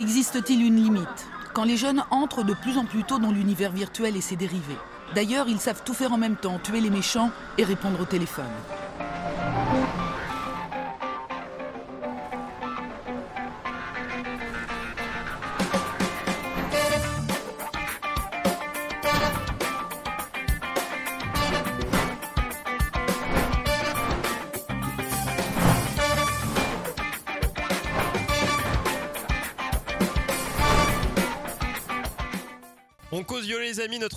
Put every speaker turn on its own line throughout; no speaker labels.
Existe-t-il une limite Quand les jeunes entrent de plus en plus tôt dans l'univers virtuel et ses dérivés? D'ailleurs, ils savent tout faire en même temps, tuer les méchants et répondre au téléphone.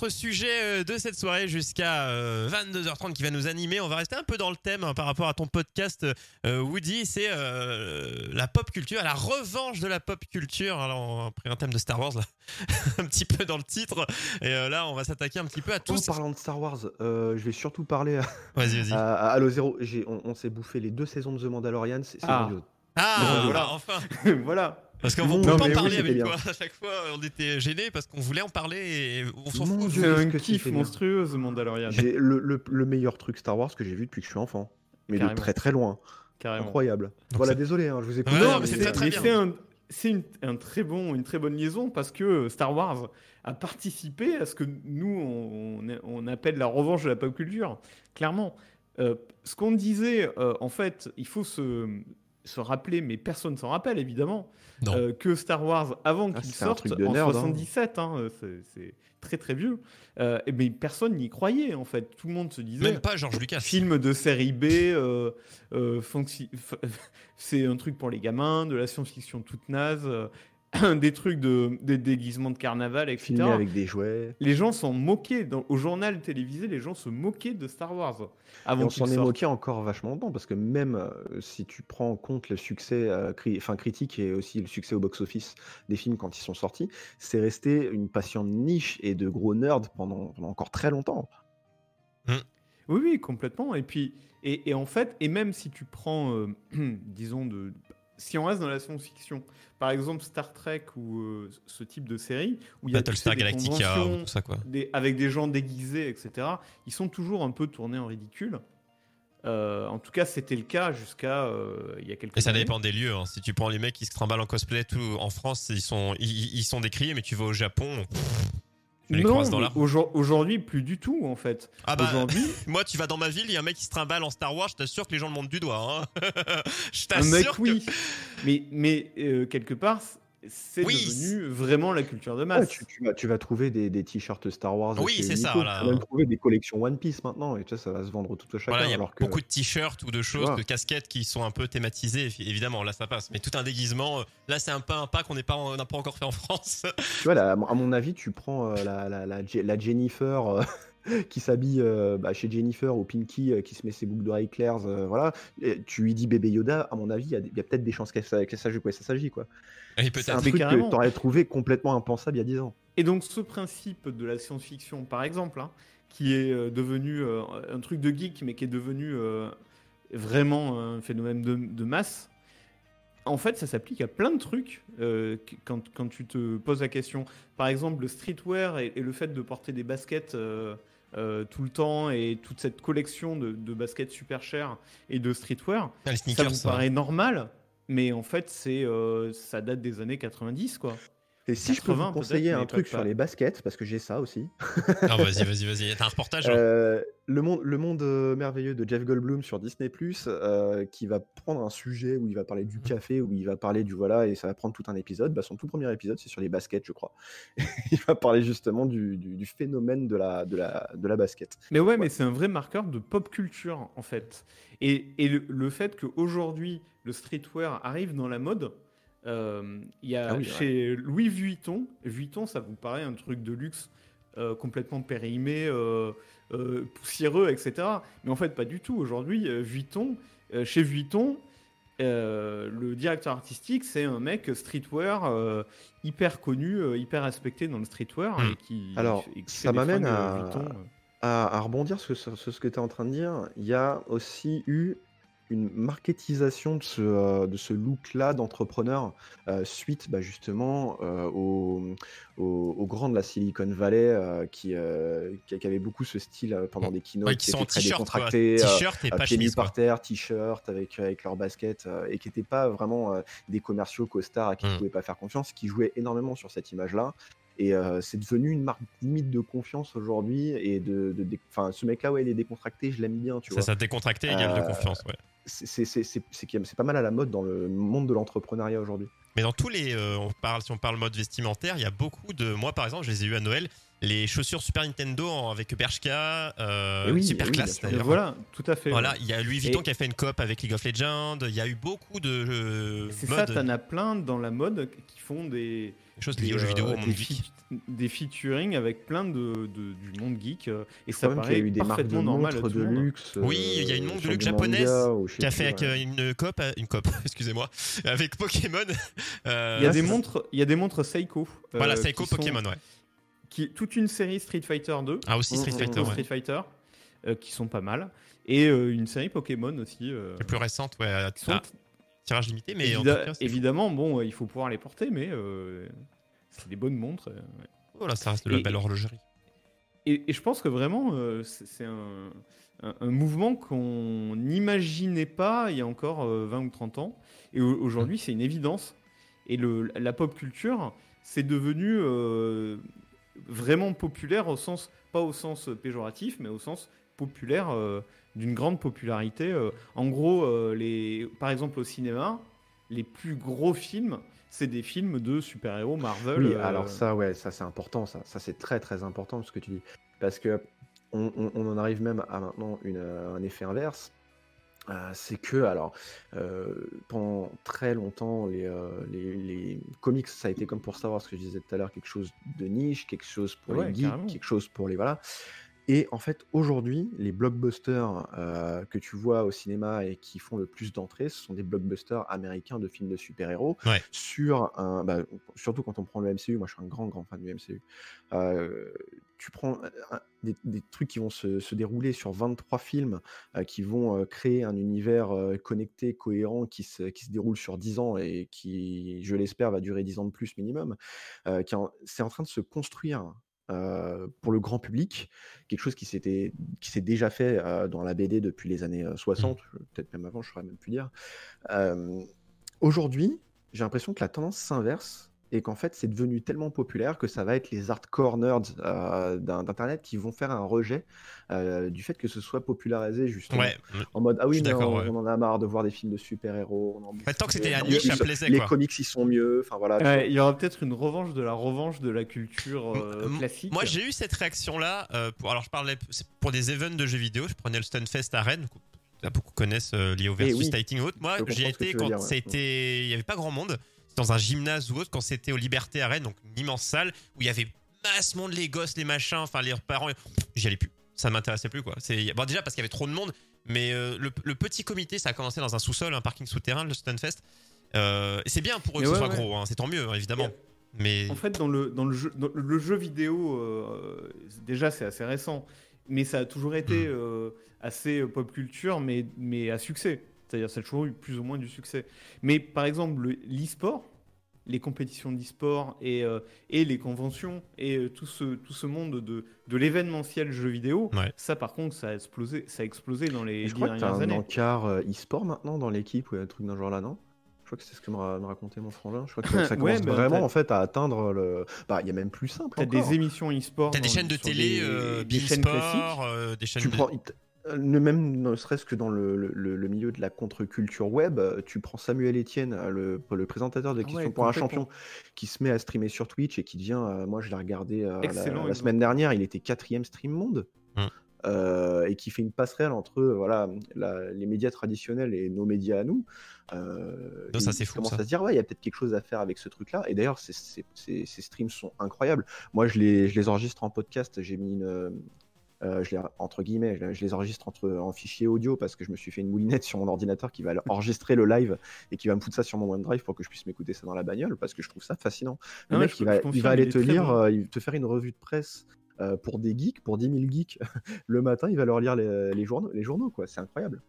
Notre sujet euh, de cette soirée jusqu'à euh, 22h30 qui va nous animer. On va rester un peu dans le thème hein, par rapport à ton podcast euh, Woody, c'est euh, la pop culture, la revanche de la pop culture. Alors on a pris un thème de Star Wars là, un petit peu dans le titre. Et euh, là on va s'attaquer un petit peu à
En
tous.
parlant de Star Wars, euh, je vais surtout parler à, Halo Zero. On, on s'est bouffé les deux saisons de The Mandalorian, c'est
Ah.
Ah voilà. enfin.
voilà.
Parce qu'on ne pas en
oui,
parler
c'était
avec
bien.
toi. À chaque fois on était gênés parce qu'on voulait en parler et on s'en
Mon
fout.
C'est un kiff monstrueux, The Mandalorian.
J'ai le, le- le meilleur truc Star Wars que j'ai vu depuis que je suis enfant. Mais
Carrément.
de très très loin.
Carrément.
Incroyable.
Donc
voilà, désolé, hein, je vous écoute.
Ouais,
Non,
non, mais
mais
c'est très, très bien.
c'est un- c'est une, un très bon, une très bonne liaison parce que Star Wars a participé à ce que nous on, on- on appelle la revanche de la pop culture. Clairement, Euh, ce qu'on disait, euh, en fait, il faut se, se rappeler, mais personne s'en rappelle évidemment, euh, que Star Wars avant
Ah,
qu'il sorte en
nerd, hein.
77, hein, euh, c'est- très très vieux, euh, mais personne n'y croyait en fait. Tout le monde se disait.
Même pas George Lucas.
Film de série B, euh, euh, c'est un truc pour les gamins, de la science-fiction toute naze, euh, des trucs de des déguisements de carnaval, etc.
Filmé avec des jouets.
Les gens s'en moquaient. Dans- au journal télévisé, les gens se moquaient de Star Wars
Et
avant
on s'en est moqué encore vachement longtemps parce que même euh, si tu prends en compte le succès euh, cri- enfin, critique et aussi le succès au box-office des films quand ils sont sortis, c'est resté une passion de niche et de gros nerds pendant, pendant encore très longtemps.
Oui, oui, complètement. Et puis, et, et en fait, et même si tu prends, euh, disons, de, si on reste dans la science-fiction, par exemple Star Trek ou euh, ce type de série, où il y a
Battlestar
des
Galactica,
conventions,
ou tout ça quoi.
des- avec des gens déguisés, etc., ils sont toujours un peu tournés en ridicule. Euh, en tout cas, c'était le cas jusqu'à euh, il y a quelques
Et ça
années.
dépend des lieux. hein. Si tu prends les mecs qui se trimballent en cosplay tout en France, ils sont ils, ils sont décriés, mais tu vas au Japon, pff, tu les
Non,
croises dans
mais
la rue.
aujourd- aujourd'hui, plus du tout, en fait.
Ah bah,
Aujourd'hui,
moi, tu vas dans ma ville, il y a un mec qui se trimballe en Star Wars, je t'assure que les gens le montent du doigt. Hein. je
un mec,
t'assure que...
oui. Mais, mais euh, quelque part, c'est
Oui,
devenu vraiment la culture de
Ouais,
masse.
tu, tu vas, tu vas trouver des, des t-shirts Star Wars.
Oui, c'est ça.
Tu vas même trouver des collections One Piece maintenant et sais, ça va se vendre tout au chacun.
Voilà, il y a
alors que...
beaucoup de t-shirts ou de choses, de casquettes qui sont un peu thématisées. évi- Évidemment, là, ça passe. Mais tout un déguisement, euh, là, c'est un pas un pas qu'on n'est pas, on n'a pas encore fait en France.
Tu vois, là, à mon- avis, tu prends euh, la, la, la, Je- la Jennifer euh, qui s'habille euh, bah, chez Jennifer ou Pinky euh, qui se met ses boucles d'oreilles claires, euh, voilà. Et tu lui dis bébé Yoda, à mon avis, il y a, peut-être des chances qu'elle sa- qu'elle sache de quoi ça s'agit, quoi.
Et
C'est un truc
carrément.
que t'aurais trouvé complètement impensable il y a 10 ans.
Et donc, ce principe de la science-fiction, par exemple, hein, qui est euh, devenu euh, un truc de geek, mais qui est devenu euh, vraiment un phénomène de, de masse, en fait, ça s'applique à plein de trucs euh, qu- quand, quand tu te poses la question. Par exemple, le streetwear et, et le fait de porter des baskets euh, euh, tout le temps et toute cette collection de, de baskets super chères et de streetwear,
Ah,
ça vous
ça.
paraît normal, mais en fait, c'est euh, ça date des années 90, quoi.
Et si je peux
80
vous conseiller un truc sur les baskets, parce que j'ai ça aussi.
Ah, vas-y, vas-y, vas-y. T'as un reportage hein
Euh, le monde, le monde euh, merveilleux de Jeff Goldblum sur Disney euh, qui va prendre un sujet où il va parler du café, où il va parler du voilà, et ça va prendre tout un épisode. Bah, son tout premier épisode, c'est sur les baskets, je crois. il va parler justement du, du- du phénomène de la, de la, de la basket.
Mais ouais, mais c'est un vrai marqueur de pop culture, en fait. Et, et le, le fait qu'aujourd'hui, le streetwear arrive dans la mode, il y a
Ah oui,
chez Louis Vuitton, Vuitton, ça vous paraît un truc de luxe euh, complètement périmé, euh, euh, poussiéreux, etc. Mais en fait, pas du tout. Aujourd'hui, euh, Vuitton, euh, chez Vuitton, euh, le directeur artistique, c'est un mec streetwear euh, hyper connu, euh, hyper respecté dans le streetwear.
Hmm.
Et qui,
Alors,
et qui fait
ça m'amène à-
euh, Vuitton, euh.
À, à rebondir sur, sur- sur ce que tu es en train de dire, il y a aussi eu une marketisation de ce, euh, de ce look-là d'entrepreneur euh, suite bah, justement euh, aux, aux, aux grands de la Silicon Valley qui, qui, qui avaient beaucoup ce style pendant des keynotes
Ouais, qui sont en
étaient très décontractés,
T-shirt et pas
pieds nus
chemise.
par terre, t-shirt avec, avec leur basket euh, et qui n'étaient pas vraiment des commerciaux costards à qui
Mm.
ne pouvaient pas faire confiance, qui jouaient énormément sur cette image-là. Et euh, c'est devenu une marque limite de confiance aujourd'hui. Et de, de, ce mec-là, ouais, il est décontracté, je l'aime bien, tu
Ça,
vois.
ça décontracté égale de
Euh,
confiance. Ouais.
C'est pas mal à la mode dans le monde de l'entrepreneuriat aujourd'hui.
Mais dans tous les, euh, on parle, si on parle mode vestimentaire, il y a beaucoup de, moi par exemple, je les ai eu à Noël, les chaussures Super Nintendo en- avec Bershka, euh,
oui,
super
oui,
classe d'ailleurs.
voilà, tout à fait.
Voilà,
ouais.
il y a Louis Vuitton
Et-
qui a fait une coop avec League of Legends. Il y a eu beaucoup de euh,
C'est ça, t'en as plein dans la mode qui font des,
des choses liées aux jeux vidéo,
euh,
au monde
des,
geek.
des featuring avec plein de, de- du monde geek euh, et
Je
ça paraît
a eu des marques de
parfaitement normal
de luxe.
Oui, il y a une montre de luxe
du
japonaise Qui a fait avec
ouais.
une coop, une coop, excusez-moi, avec Pokémon. Euh,
Il y a des montres, il y a des montres Seiko.
voilà, Seiko
sont-
Pokémon, ouais.
Qui toute une série Street Fighter 2.
Ah aussi Street
Mm, mm,
Fighter,
mm,
ouais.
Street Fighter euh, qui sont pas mal et euh, une série Pokémon aussi. euh,
Les plus récentes, ouais, à,
qui sont
à tirage limité, mais en tout cas,
évidemment, bon, il faut pouvoir les porter, mais euh, c'est des bonnes montres. euh, ouais.
voilà, ça reste de la
Et-
belle horlogerie.
Et, et je pense que vraiment, euh, c'est un, un- un mouvement qu'on n'imaginait pas il y a encore euh, 20 ou 30 ans. Et au- aujourd'hui, c'est une évidence. Et le, la pop culture, c'est devenu euh, vraiment populaire au sens, pas au sens péjoratif, mais au sens populaire euh, d'une grande popularité. euh. en gros, euh, les, par exemple au cinéma, les plus gros films, c'est des films de super-héros Marvel.
Oui, alors ça, ouais, ça c'est important, ça, ça c'est très très important ce que tu dis, parce que on, on- on en arrive même à maintenant une, un effet inverse. Euh, c'est que, alors, euh, pendant très longtemps, les, euh, les, les comics, ça a été comme pour savoir ce que je disais tout à l'heure, quelque chose de niche, quelque chose pour
Ouais,
les geeks,
carrément.
quelque chose pour les voilà. Et en fait, aujourd'hui, les blockbusters euh, que tu vois au cinéma et qui font le plus d'entrées, ce sont des blockbusters américains de films de super-héros.
Ouais.
Sur un, bah, surtout quand on prend le MCU, moi je suis un grand, grand fan du MCU. Euh, tu prends un- des, des trucs qui vont se, se dérouler sur 23 films, euh, qui vont euh, créer un univers euh, connecté, cohérent, qui se, qui se déroule sur 10 ans et qui, je l'espère, va durer 10 ans de plus minimum. Euh, qui c'est en train de se construire euh, pour le grand public, quelque chose qui s'était qui s'est déjà fait euh, dans la BD depuis les années euh, 60, peut-être même avant, je saurais même plus dire. Euh, Aujourd'hui, j'ai l'impression que la tendance s'inverse et qu'en fait c'est devenu tellement populaire que ça va être les hardcore nerds euh, d'internet qui vont faire un rejet euh, du fait que ce soit popularisé justement
Ouais,
en mode ah oui mais on,
ouais.
on en a marre de voir des films de super-héros on en bouffe
Ouais, tant que c'était à
Non,
niche, ça
sont-
plaisait,
les
quoi.
comics ils sont mieux enfin voilà
Ouais, il y aura peut-être une revanche de la revanche de la culture euh, classique.
Moi, j'ai eu cette réaction-là. euh, pour, alors, je parlais pour des events de jeux vidéo. Je prenais le Stunfest à Rennes. Là, beaucoup connaissent euh, au
Eh
versus
oui.
Fighting ou autre. Moi, j'y été
veux
quand
dire, ouais.
c'était. Il n'y avait pas grand monde. Dans un gymnase ou autre. Quand c'était aux Libertés à Rennes, donc une immense salle où il y avait masse monde, les gosses, les machins, enfin, les parents. J'y allais plus. Ça ne m'intéressait plus, quoi. C'est bon, déjà parce qu'il y avait trop de monde. Mais euh, le, le petit comité, ça a commencé dans un sous-sol, un parking souterrain, le Stunfest. Euh, et c'est bien pour eux
Mais
que ce soit
ouais.
gros, hein, c'est tant mieux, hein, évidemment. Mais
En fait, dans le, dans le, jeu, dans le jeu vidéo, euh, déjà c'est assez récent, mais ça a toujours été
Mm.
euh, assez pop culture, mais, mais à succès. C'est-à-dire, ça a toujours eu plus ou moins du succès. Mais par exemple, le- l'e-sport, les compétitions d'e-sport et, euh, et les conventions et euh, tout, ce, tout ce monde de, de l'événementiel jeu vidéo,
Ouais.
ça par contre, ça a explosé, ça a explosé dans les
je crois que tu as
dernières
un
années.
encart euh, e-sport maintenant dans l'équipe ou un truc d'un genre là, non? Je crois que c'est ce que me, ra- me racontait mon frangin. Je crois que ça,
Ouais,
commence
bah,
vraiment en fait à atteindre le. Bah, il y a même plus simple.
T'as des émissions e-sport.
T'as des chaînes de télé,
des,
euh,
chaînes
Sport,
classiques.
euh, des chaînes
Tu
de-
prends, même, ne serait-ce que dans le, le- le milieu de la contre-culture web, euh, tu prends Samuel Etienne, euh, le, le présentateur de
Ah
Questions
ouais,
pour un champion, qui se met à streamer sur Twitch et qui devient, euh, moi je l'ai regardé euh, la, semaine dernière, il était quatrième stream monde.
Hmm.
euh, et qui fait une passerelle entre voilà, la- les médias traditionnels et nos médias à nous. Euh,
Non, ça, c'est fou,
commence
ça.
à se dire, ouais, il y a peut-être quelque chose à faire avec ce truc-là. Et d'ailleurs, ces, ces- ces- ces streams sont incroyables. Moi, je les, je les enregistre en podcast. J'ai mis une, euh, je les, entre guillemets, je, les enregistre entre, en fichier audio parce que je me suis fait une moulinette sur mon ordinateur qui va enregistrer le live et qui va me foutre ça sur mon OneDrive pour que je puisse m'écouter ça dans la bagnole parce que je trouve ça fascinant. Le
Ah ouais,
mec,
je-
il, va, il aller te lire,
bon.
euh, te faire une revue de presse euh, pour des geeks, pour 10 000 geeks. le matin, il va leur lire les, les journaux, les journaux quoi. C'est incroyable.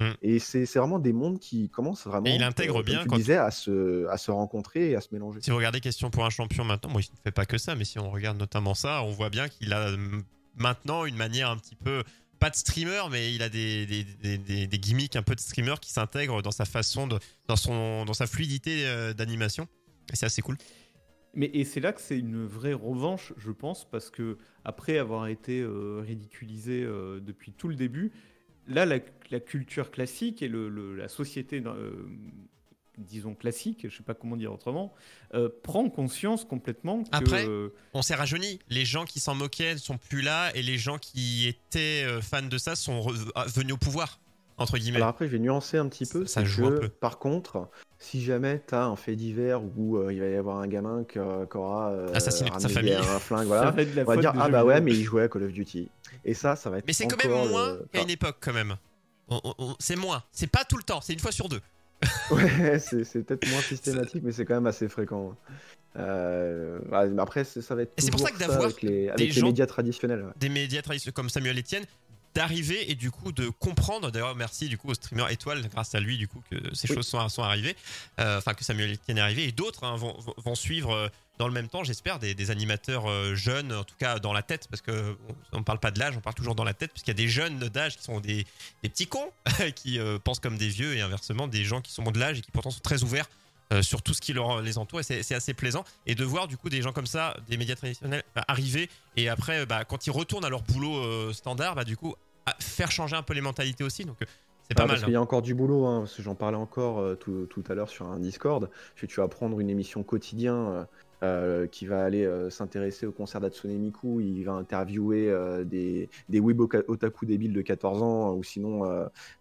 Mm.
Et c'est vraiment des mondes qui commencent vraiment,
Et il intègre
euh,
bien
comme tu
quand-
disais, à se, à se rencontrer et à se mélanger.
Si vous regardez Question pour un champion maintenant, moi, il ne fait pas que ça, mais si on regarde notamment ça, on voit bien qu'il a maintenant une manière un petit peu, pas de streamer, mais il a des, des, des, gimmicks un peu de streamer qui s'intègrent dans sa façon, de, dans, son, dans sa fluidité euh, d'animation. Et c'est assez cool.
Mais et c'est là que c'est une vraie revanche, je pense, parce que après avoir été euh, ridiculisé euh, depuis tout le début, là la, culture classique et le, le- la société, euh, disons classique, je sais pas comment dire autrement, euh, prend conscience complètement que
Après,
euh,
On s'est rajeuni. Les gens qui s'en moquaient ne sont plus là, et les gens qui étaient euh, fans de ça sont ah, venus au pouvoir, entre guillemets.
Alors après, je vais nuancer un petit peu.
Ça joue un peu.
Par contre, si jamais tu as un fait divers où euh, il va y avoir un gamin qui euh, aura euh,
Assassiné sa famille.
un flingue, voilà,
va
on va dire ah bah ouais, mais il jouait à Call of Duty. Et ça, ça va être.
Mais c'est quand même moins
le-
qu'à une époque, quand même. C'est moins. C'est pas tout le temps, c'est une fois sur deux.
Ouais, c'est peut-être moins systématique, mais c'est quand même assez fréquent. Euh, ouais, mais après, ça va être
c'est pour ça que d'avoir
avec les, avec
des
les
gens-
médias traditionnels. ouais.
des médias traditionnels comme Samuel Etienne d'arriver et du coup de comprendre. D'ailleurs merci du coup au streamer étoile grâce à lui du coup que ces
Oui.
choses sont, sont arrivées. Euh, enfin que Samuel Etienne est arrivé. Et d'autres hein, vont, vont- suivre euh, dans le même temps j'espère des, des animateurs euh, jeunes en tout cas dans la tête parce que on, on parle pas de l'âge on parle toujours dans la tête parce qu'il y a des jeunes d'âge qui sont des, des petits cons qui euh, pensent comme des vieux et inversement des gens qui sont de l'âge et qui pourtant sont très ouverts sur tout ce qui leur, les entoure et c'est assez plaisant. Et de voir du coup des gens comme ça des médias traditionnels bah, arriver et après bah, quand ils retournent à leur boulot euh, standard bah, du coup à faire changer un peu les mentalités aussi. Donc euh, c'est pas
Ah,
mal
parce qu'il y a encore du boulot, hein, parce que j'en parlais encore euh, tout, tout à l'heure sur un Discord. Tu vas prendre une émission quotidien euh, qui va aller euh, s'intéresser au concert d'Hatsune Miku. Il va interviewer euh, des, des otaku débiles de 14 ans, euh, ou sinon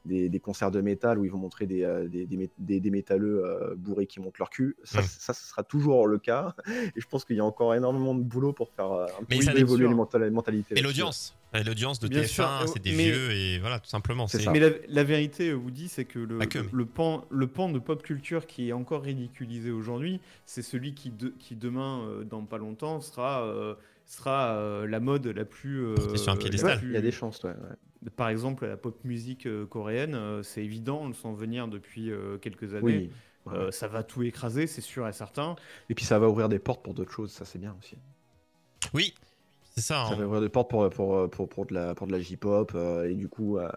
des, des concerts de métal où ils vont montrer des, des, des, mé- des- des métalleux bourrés qui montent leur cul. Ça,
Mm.
ça, ce sera toujours le cas. Et je pense qu'il y a encore énormément de boulot pour faire un peu évoluer les mentalités.
et l'audience l'audience de
Bien
TF1
sûr, euh,
c'est des
mais-
vieux et voilà tout simplement
C'est
c'est
ça.
Mais la, la vérité, Woody, c'est que le,
Pas que, mais-
le, pan, le pan de pop culture qui est encore ridiculisé aujourd'hui, c'est celui qui, de- qui demain, euh, dans pas longtemps, sera, euh, sera euh, la mode la plus. euh,
sur un piédestal.
Plus-
il y a des chances, ouais. ouais.
Par exemple, la pop musique euh, coréenne, euh, c'est évident, on le sent venir depuis euh, quelques années.
Oui. Ouais.
Euh, ça va tout écraser, c'est sûr et certain.
Et puis ça va ouvrir des portes pour d'autres choses, ça c'est bien aussi.
oui c'est ça,
Ça
hein.
va ouvrir des portes pour, pour, pour, pour de la, pour de la J-pop euh, et du coup euh,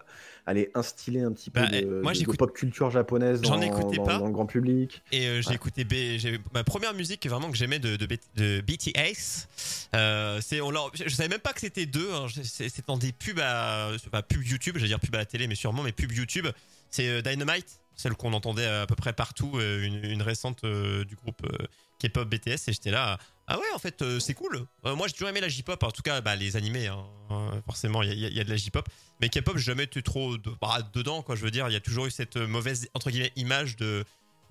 aller instiller un petit peu
Bah,
de,
moi,
de- de
j'écoute-
pop culture japonaise dans,
écoutais
dans-
pas.
dans le grand public.
Et euh, j'ai
Ouais.
écouté B- ma première musique vraiment que j'aimais de, de, B- de BTS. C'est on je savais même pas que c'était deux. hein. C'est dans des pubs à pas pub YouTube, j'allais dire pub à la télé, mais sûrement mais pub YouTube. C'est Dynamite, celle qu'on entendait à peu près partout, une, une récente du groupe K-pop BTS. Et j'étais là. Ah ouais, en fait, euh, c'est cool. Euh, moi, j'ai toujours aimé la J-pop. En tout cas, bah, les animés, hein. Euh, forcément, il y, a- il y a de la J-pop. Mais K-pop, j'ai jamais été trop de- bah, dedans, quoi. Je veux dire, il y a toujours eu cette mauvaise entre guillemets image de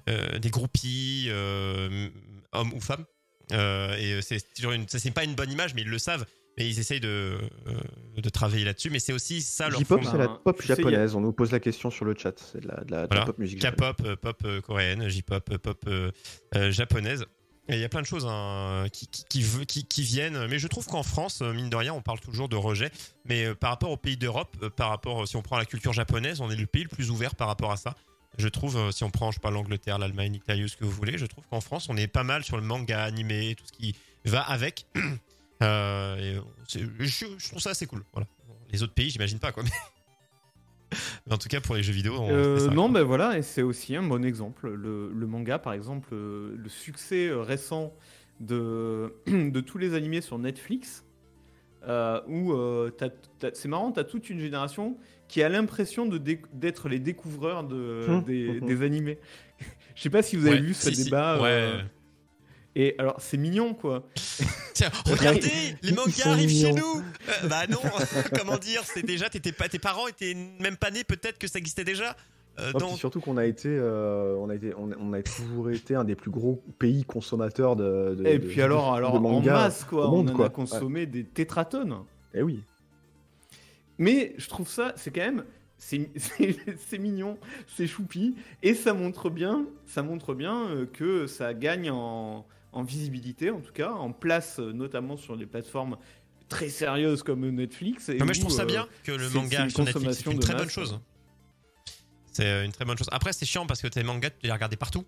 euh, des groupies, euh, hommes ou femmes. Euh, et c'est toujours une, c'est pas une bonne image, mais ils le savent. Mais ils essayent de, euh, de travailler là-dessus. Mais c'est aussi ça leur
J-pop, c'est la
Ben,
pop
sais, a-
japonaise. On nous pose la question sur le chat. C'est de la, de la- de la
Voilà.
pop musique.
K-pop, pop coréenne, J-pop, pop euh, euh, japonaise. Il y a plein de choses hein, qui, viennent. Mais je trouve qu'en France, euh, mine de rien, on parle toujours de rejet. Mais euh, par rapport aux pays d'Europe, euh, par rapport, si on prend la culture japonaise, on est le pays le plus ouvert par rapport à ça. Je trouve, si on prend, je sais pas, l'Angleterre, l'Allemagne, l'Italie ce que vous voulez, je trouve qu'en France, on est pas mal sur le manga animé, tout ce qui va avec. Je, trouve ça assez cool. Les autres pays, j'imagine pas, quoi. mais en tout cas, pour les jeux vidéo, on
Euh, non, ben voilà, et c'est aussi un bon exemple. Le, le manga, par exemple, euh, le succès euh, récent de, de tous les animés sur Netflix, euh, où euh, t'as- t'as- c'est marrant, tu as toute une génération qui a l'impression d'être les découvreurs de,
Hum,
des,
hum.
des animés. Je sais pas si vous avez
Ouais,
vu ce
si, si.
débat.
Ouais.
euh, et alors, c'est mignon, quoi.
Tiens, regardez, les mangas arrivent chez nous. Euh, bah non, comment dire, c'est déjà, pas, tes parents étaient même pas nés, peut-être que ça existait déjà. Euh,
surtout qu'on a été, euh, on a été, on, on a toujours été un des plus gros pays consommateurs de. de-
Et
de-
puis alors,
de
alors en masse, quoi.
monde,
on en
quoi.
a consommé des tétratonnes.
Eh oui.
Mais je trouve ça, c'est quand même, c'est mignon, c'est choupi, et ça montre bien, ça montre bien que ça gagne en, en visibilité, en tout cas, en place, euh, notamment sur des plateformes très sérieuses comme Netflix. Et
non, mais je trouve ça
euh,
bien que le manga
une
sur Netflix, c'est une très bonne chose. C'est euh, une très bonne chose. Après, c'est chiant parce que tes mangas, tu les regarder partout.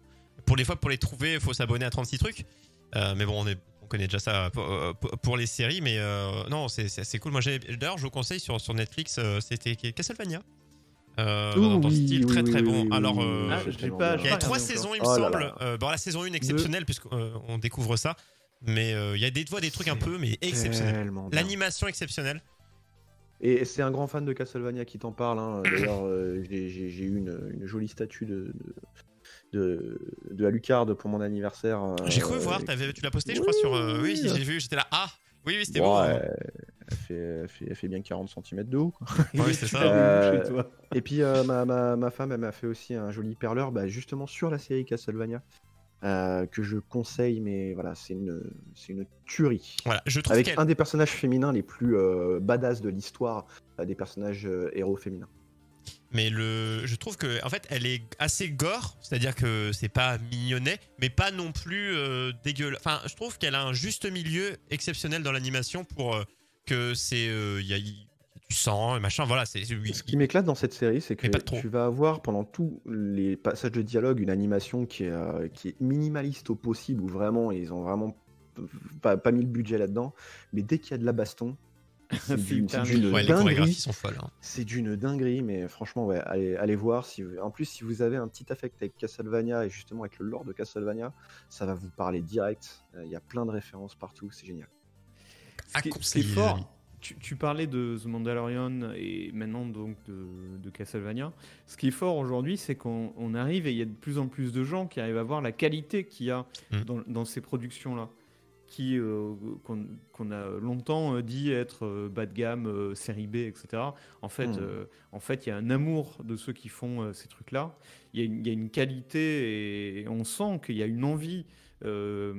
Pour les fois, pour les trouver, il faut s'abonner à 36 trucs. Euh, mais bon, on, est, on connaît déjà ça pour, les séries. Mais euh, non, c'est cool. Moi, d'ailleurs, je vous conseille sur, sur Netflix, c'était Castlevania. Euh,
Ouh,
dans, dans ce
oui,
style
oui,
très très
oui,
bon.
oui, oui,
Alors, euh,
Ah, pas-
il y a trois
encore.
saisons, il me
Oh
semble.
là.
Euh, bon, la saison 1 exceptionnelle, puisqu'on découvre ça. Mais euh, il y a des fois des trucs un peu, mais exceptionnels. L'animation exceptionnelle.
Et c'est un grand fan de Castlevania qui t'en parle. hein. D'ailleurs, euh, j'ai eu une, une jolie statue de, de, de, de Alucard pour mon anniversaire. euh,
J'ai cru voir, tu l'as posté, je crois, sur. euh, oui, j'ai vu, j'étais là. Ah, oui, oui, c'était
Bon,
beau.
Elle, fait, elle, fait, elle fait bien 40 cm de haut. quoi.
Ouais, c'est ça.
Euh,
chez toi.
Et puis euh, ma, ma, ma femme, elle m'a fait aussi un joli perleur, bah, justement sur la série Castlevania, euh, que je conseille, mais voilà, c'est une, c'est une tuerie.
Voilà, je trouve
Avec un des personnages féminins les plus euh, badass de l'histoire, euh, des personnages euh, héros féminins.
Mais le, je trouve que en fait, elle est assez gore, c'est-à-dire que c'est pas mignonnet, mais pas non plus euh, dégueulasse. Enfin, je trouve qu'elle a un juste milieu exceptionnel dans l'animation pour euh, que c'est, euh, il y a du sang, et machin. Voilà, c'est. oui,
Ce qui m'éclate dans cette série, c'est que
Mais pas trop.
tu vas avoir pendant tous les passages de dialogue une animation qui est, euh, qui est minimaliste au possible, où vraiment ils ont vraiment pas, pas mis le budget là-dedans. Mais dès qu'il y a de la baston, c'est d'une
Ouais,
dinguerie.
chorégraphies sont folles. hein.
C'est d'une dinguerie, mais franchement, ouais, allez, allez voir. Si vous- En plus, si vous avez un petit affect avec Castlevania et justement avec le lore de Castlevania, ça va vous parler direct. Euh, Il y a plein de références partout, c'est génial.
Ce
À
qui, est fort, tu, tu parlais de The Mandalorian et maintenant donc de, de Castlevania. Ce qui est fort aujourd'hui, c'est qu'on on arrive et il y a de plus en plus de gens qui arrivent à voir la qualité qu'il y a
Mm.
dans, dans ces productions-là. Qui, euh, qu'on, a longtemps euh, dit être euh, bas de gamme, série B, etc. En fait,
Mm.
euh, en fait, il y a un amour de ceux qui font ces trucs-là. Il y, a une- il y a une qualité et on sent qu'il y a une envie euh,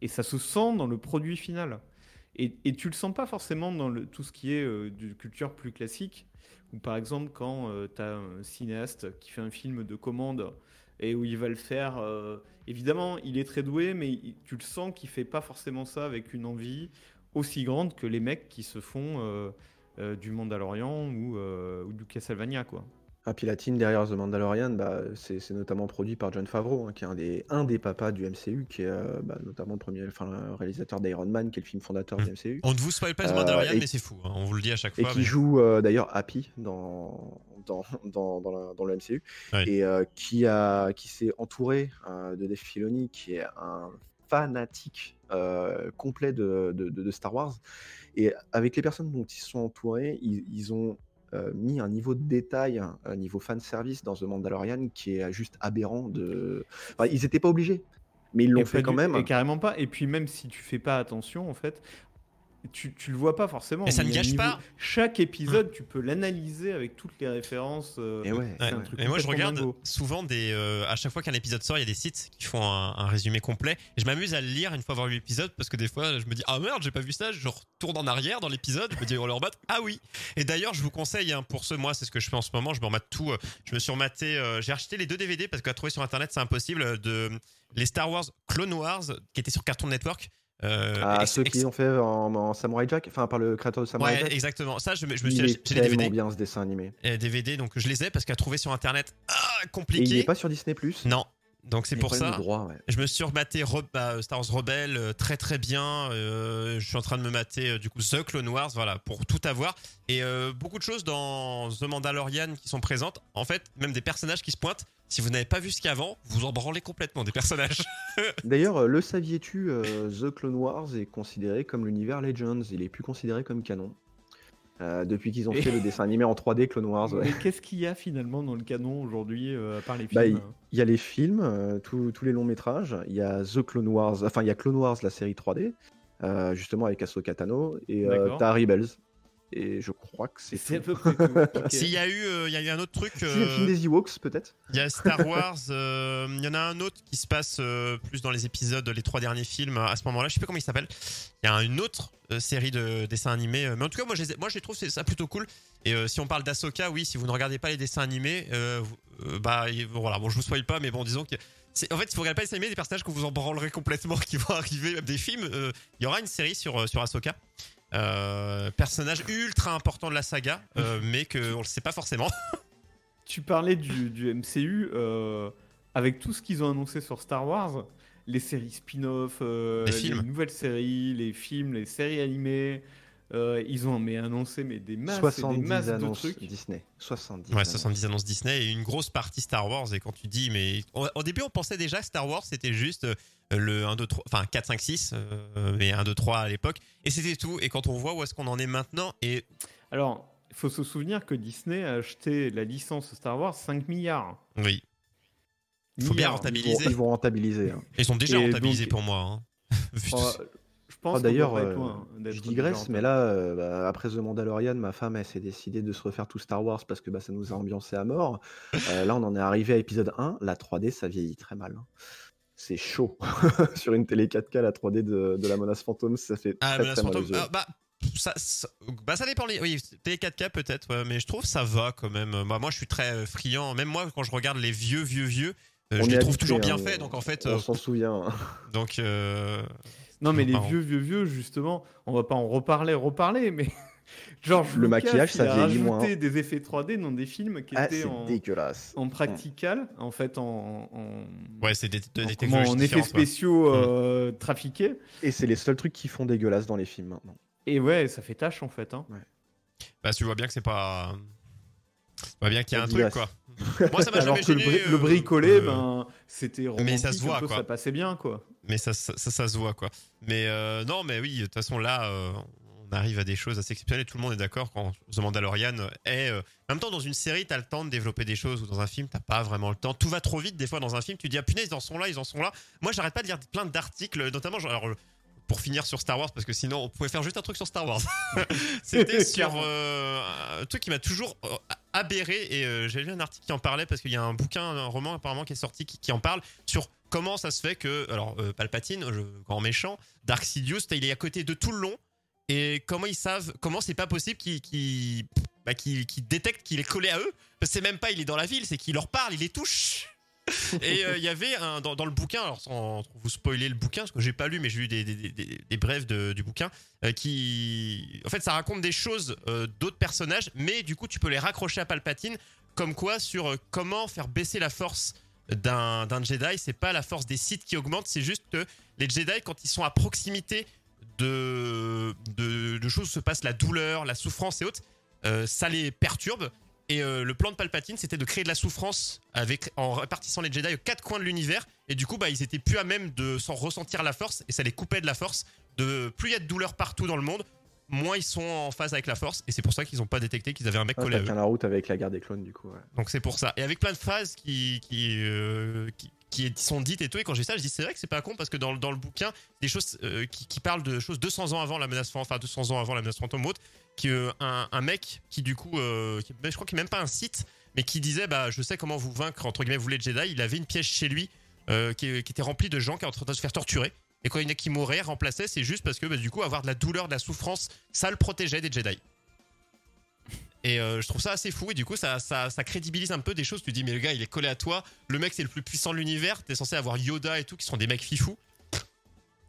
et ça se sent dans le produit final. Et, tu le sens pas forcément dans tout ce qui est euh, de culture plus classique, ou par exemple quand tu as un cinéaste qui fait un film de commande et où il va le faire, euh, évidemment il est très doué, mais tu le sens qu'il fait pas forcément ça avec une envie aussi grande que les mecs qui se font euh, euh, du Mandalorian ou, euh, ou du Castlevania. Quoi.
Ah, puis la team derrière The Mandalorian, bah, c'est c'est notamment produit par John Favreau, hein, qui est un des, un des papas du MCU, qui est euh, bah, notamment le premier enfin, le réalisateur d'Iron Man, qui est le film fondateur du MCU.
On ne vous spoil pas The
Euh,
Mandalorian,
et-
mais c'est fou. hein, On vous le dit à chaque
Et
fois.
qui
mais-
joue euh, d'ailleurs Happy dans, dans, dans, dans, la- dans le MCU.
Ouais.
Et euh, qui, a- qui s'est entouré euh, de Dave Filoni, qui est un fanatique euh, complet de, de- de- de Star Wars. Et avec les personnes dont ils se sont entourés, ils, ils ont euh, mis un niveau de détail, un niveau fan service dans The Mandalorian qui est juste aberrant. De... Enfin, ils n'étaient pas obligés, mais ils l'ont fait quand
du-
même.
Et carrément pas. Et puis même si tu fais pas attention, en fait, tu, tu le vois pas forcément.
Et ça ne gâche
niveau-
pas.
Chaque épisode, tu peux l'analyser avec toutes les références. euh,
Et ouais,
c'est
Ouais.
un truc
Mais moi, je regarde
dingo.
souvent des. euh, à chaque fois qu'un épisode sort, il y a des sites qui font un, un résumé complet. Et je m'amuse à le lire une fois avoir vu l'épisode parce que des fois, je me dis Ah merde, j'ai pas vu ça. Je retourne en arrière dans l'épisode. Je me dis On leur bat. Ah oui. Et d'ailleurs, je vous conseille hein, pour ce mois, c'est ce que je fais en ce moment. Je me remate tout. euh, Je me suis rematé. euh, j'ai acheté les deux DVD parce qu'à trouver sur internet, c'est impossible. De les Star Wars Clone Wars qui étaient sur Cartoon Network. Euh,
Ah,
ex-
ceux
ex-
qui ont fait en, en Samurai Jack, enfin par le créateur de Samurai
Ouais,
Jack.
exactement. Ça, je me, je me suis acheté les DVD.
bien ce dessin animé.
euh, DVD, donc je les ai parce qu'à trouver sur internet, ah,
Et
compliqué.
il n'est pas sur Disney Plus.
Non. Donc c'est pour ça.
Droit, ouais.
Je me suis rematé Re- bah, Star Wars Rebelle euh, très très bien. Euh, je suis en train de me mater euh, du coup The Clone Wars, voilà, pour tout avoir. Et euh, beaucoup de choses dans The Mandalorian qui sont présentes. En fait, même des personnages qui se pointent. Si vous n'avez pas vu ce qu'il y a avant, vous en branlez complètement des personnages.
D'ailleurs, euh, le saviez-tu, euh, The Clone Wars est considéré comme l'univers Legends. Il est plus considéré comme canon. Euh, depuis qu'ils ont
Et-
fait le dessin animé en 3D Clone Wars. ouais.
Mais qu'est-ce qu'il y a finalement dans le canon aujourd'hui, euh, à part les
Bah,
films
Il y a les films, tous les longs métrages. Il y a The Clone Wars, enfin il y a Clone Wars, la série 3D, euh, justement avec Ahsoka Tano, et t'as Rebels. Et je crois que c'est
C'est à peu près tout.
S'il y a eu, euh, il y a eu un autre truc.
Si, le film des Ewoks, peut-être
Il y a Star Wars, euh, il y en a un autre qui se passe euh, plus dans les épisodes, les trois derniers films à ce moment-là. Je sais plus comment il s'appelle. Il y a une autre euh, série de dessins animés. mais en tout cas, moi, je, moi, je les trouve ça plutôt cool. Et euh, si on parle d'Asoka, oui, si vous ne regardez pas les dessins animés, bah il- voilà, bon, je vous spoil pas, mais bon, disons que. En fait, si vous regardez pas les dessins animés, des personnages que vous en branlerez complètement, qui vont arriver, même des films. euh, il y aura une série sur, sur Ahsoka. Euh, personnage ultra important de la saga, euh, mais qu'on ne le sait pas forcément.
tu parlais du, du MCU. euh, avec tout ce qu'ils ont annoncé sur Star Wars, les séries spin-off, euh,
Les
nouvelles séries, les films, les séries animées, euh, ils ont mais annoncé mais des masses et des
70
masses de trucs.
Disney. 70.
Ouais,
annonces.
70 annonces Disney et une grosse partie Star Wars. Et quand tu dis, mais au, au début, on pensait déjà que Star Wars c'était juste euh, le 1, 2, 3, enfin 4, 5, 6, euh, mais 1, 2, 3 à l'époque. Et c'était tout. Et quand on voit où est-ce qu'on en est maintenant, et
Alors, il faut se souvenir que Disney a acheté la licence Star Wars 5 milliards.
oui, Faut bien rentabiliser.
Ils vont, ils vont rentabiliser. hein.
ils sont déjà
Et
rentabilisés
donc-
pour moi. hein.
Oh, je pense
Ah, D'ailleurs, euh, je digresse, mais là, euh, bah, après The Mandalorian, ma femme, elle s'est décidée de se refaire tout Star Wars parce que bah, ça nous a ambiancé à mort. Euh, là, on en est arrivé à épisode 1. La 3D, ça vieillit très mal. hein. C'est chaud. Sur une télé 4K, la 3D de, de la menace fantôme, ça fait
Ah,
très,
Menace
très mal
Fantôme,
aux yeux.
ah, bah, ça, ça- bah, ça dépend. Les, oui, télé 4K peut-être, ouais, mais je trouve ça va quand même. Bah, moi, je suis très euh, friand. Même moi, quand je regarde les vieux, vieux, vieux, euh, je les trouve
habitué,
toujours
hein,
bien
on-
faits. Donc en fait,
On
euh,
s'en souvient. hein.
donc euh,
Non, mais les vieux, vieux, vieux, justement, on va pas en reparler, reparler, mais George
Le
Lucas,
maquillage,
il
ça
a
vieillit moins.
des effets 3D dans des films qui
Ah,
étaient
c'est
en,
dégueulasse.
en practical, en fait, en, en,
ouais, c'est des, des
en-
des
comment,
technologies
en effets
ouais.
spéciaux euh, trafiqués.
Et c'est les seuls trucs qui font dégueulasse dans les films maintenant.
Et ouais, ça fait tâche, en fait. Hein.
Bah, tu vois bien que c'est pas. Tu vois bien qu'il y a un truc, quoi. Moi, ça m'a jamais
que le,
gêné.
bri- le
euh,
bricolé,
euh,
ben, c'était romantique,
ça se voit,
peu,
quoi.
ça passait bien, quoi.
Mais ça, ça, ça, ça se voit, quoi. Mais euh, non, mais oui, de toute façon, là, euh, on arrive à des choses assez exceptionnelles. Tout le monde est d'accord quand The Mandalorian est. euh, en même temps, dans une série, t'as le temps de développer des choses, ou dans un film, t'as pas vraiment le temps. Tout va trop vite, des fois, dans un film, tu dis, ah punaise, ils en sont là, ils en sont là. Moi, j'arrête pas de lire plein d'articles, notamment, genre, alors, pour finir sur Star Wars, parce que sinon, on pouvait faire juste un truc sur Star Wars. C'était sur euh, un truc qui m'a toujours euh, aberré, et euh, j'ai lu un article qui en parlait, parce qu'il y a un bouquin, un roman apparemment qui est sorti, qui, qui en parle, sur comment ça se fait que, alors, euh, Palpatine, je- grand méchant, Dark Sidious, il est à côté de tout le long, et comment ils savent, comment c'est pas possible qu'ils qu'ils- bah, détectent qu'il est collé à eux, parce que c'est même pas il est dans la ville, c'est qu'il leur parle, il les touche. Et euh, il y avait un, dans, dans le bouquin, alors sans vous spoiler le bouquin, parce que j'ai pas lu, mais j'ai lu des, des, des- des brèves de- du bouquin, euh, qui. En fait, ça raconte des choses euh, d'autres personnages, mais du coup, tu peux les raccrocher à Palpatine, comme quoi sur comment faire baisser la force d'un Jedi. C'est pas la force des Sith qui augmente, c'est juste que les Jedi, quand ils sont à proximité de, de, de choses se passe la douleur, la souffrance et autres, euh, ça les perturbe. Et euh, le plan de Palpatine, c'était de créer de la souffrance avec, en répartissant les Jedi aux quatre coins de l'univers. Et du coup, bah, ils étaient plus à même de s'en ressentir la force. Et ça les coupait de la force. De, plus il y a de douleur partout dans le monde, moins ils sont en phase avec la force. Et c'est pour ça qu'ils n'ont pas détecté qu'ils avaient un mec
Ah,
collé à eux.
la route avec la guerre des clones, du coup. ouais.
Donc c'est pour ça. Et avec plein de phases qui, qui, euh, qui, qui sont dites et tout. Et quand j'ai ça, je dis c'est vrai que c'est pas con parce que dans, dans le bouquin, des choses euh, qui, parlent de choses 200 ans avant la menace fantôme, enfin 200 ans avant la menace fantôme ou autre, qui, euh, un, un mec qui du coup, euh, je crois qu'il est même pas un site, mais qui disait bah je sais comment vous vaincre entre guillemets vous les Jedi. Il avait une pièce chez lui euh, qui, qui était remplie de gens qui étaient en train de se faire torturer. Et quand il y en a qui mouraient, remplaçaient, c'est juste parce que bah, du coup avoir de la douleur, de la souffrance, ça le protégeait des Jedi. Et euh, je trouve ça assez fou et du coup ça, ça, ça crédibilise un peu des choses. Tu te dis mais le gars il est collé à toi, le mec c'est le plus puissant de l'univers, t'es censé avoir Yoda et tout qui sont des mecs fifous.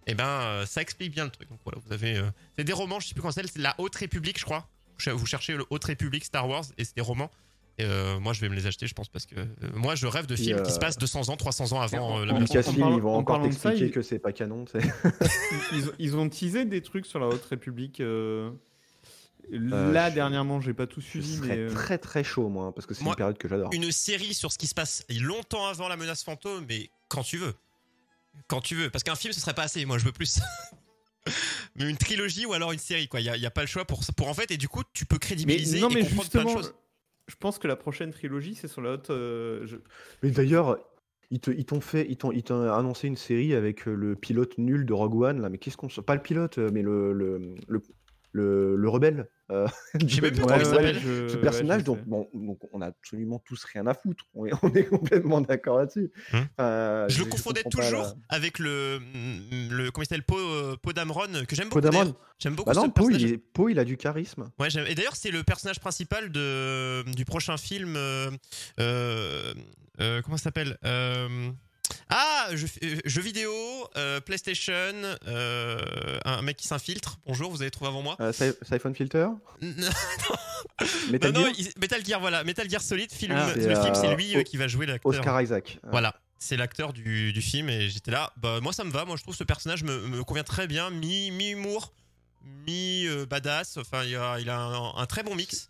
Et ben euh, ça explique bien le truc. Donc voilà, vous avez euh, c'est des romans, je sais plus comment c'est, c'est la Haute République je crois. Vous cherchez le Haute République Star Wars et c'est des romans. Et euh, moi je vais me les acheter je pense parce que euh, moi je rêve de films qui se passent 200 ans, 300 ans avant euh, la.
Lucasfilm, ils vont
en
encore t'expliquer
il-
que c'est pas canon.
ils, ils ont teasé des trucs sur la Haute République. Euh,
Euh,
Là,
je-
dernièrement, j'ai pas tout
Je
suivi, mais.
serais
euh,
très très chaud, moi, parce que c'est une période que j'adore.
une série sur ce qui se passe longtemps avant la menace fantôme, mais quand tu veux. Quand tu veux. Parce qu'un film, ce serait pas assez. Moi, je veux plus. mais une trilogie ou alors une série, quoi. Il n'y a, y a pas le choix pour, pour en fait. Et du coup, tu peux
Mais
crédibiliser
non,
et
mais
comprendre plein de
justement,
choses.
je pense que la prochaine trilogie, c'est sur la Haute. euh, je-
Mais d'ailleurs, ils t'ont fait, ils t'ont, ils t'ont annoncé une série avec le pilote nul de Rogue One là. Mais qu'est-ce qu'on, pas le pilote, mais le le le, le, le rebelle. euh,
Je sais même plus
Ouais,
comment il
ouais,
s'appelle.
je-
Ce
ouais,
personnage, donc,
sais.
bon, donc on a absolument tous rien à foutre. On est, on est complètement d'accord là-dessus.
Hum.
Enfin,
Je le confondais toujours
la-
avec le, le comment il s'appelle, Poe euh, Poe Dameron, que j'aime beaucoup. J'aime
Bah non,
ce
Poe,
personnage.
il, est- il a du charisme.
Ouais, et d'ailleurs, c'est le personnage principal de, du prochain film. euh, euh, euh, comment ça s'appelle Euh, Ah, jeux, euh, jeux vidéo, euh, PlayStation, euh, un mec qui s'infiltre. Bonjour, vous avez trouvé avant moi
Euh, Siphon Filter?
Non,
Metal
non,
Gear?
Metal Gear, voilà. Metal Gear Solid, film,
Ah,
le
c'est,
film, c'est lui qui va jouer l'acteur.
Oscar Isaac.
Voilà, c'est l'acteur du, du film et j'étais là. Bah, moi, ça me va. Moi, je trouve ce personnage me, me convient très bien. Mi- Mi-humour, mi-badass. Enfin, il a, il a un, un très bon mix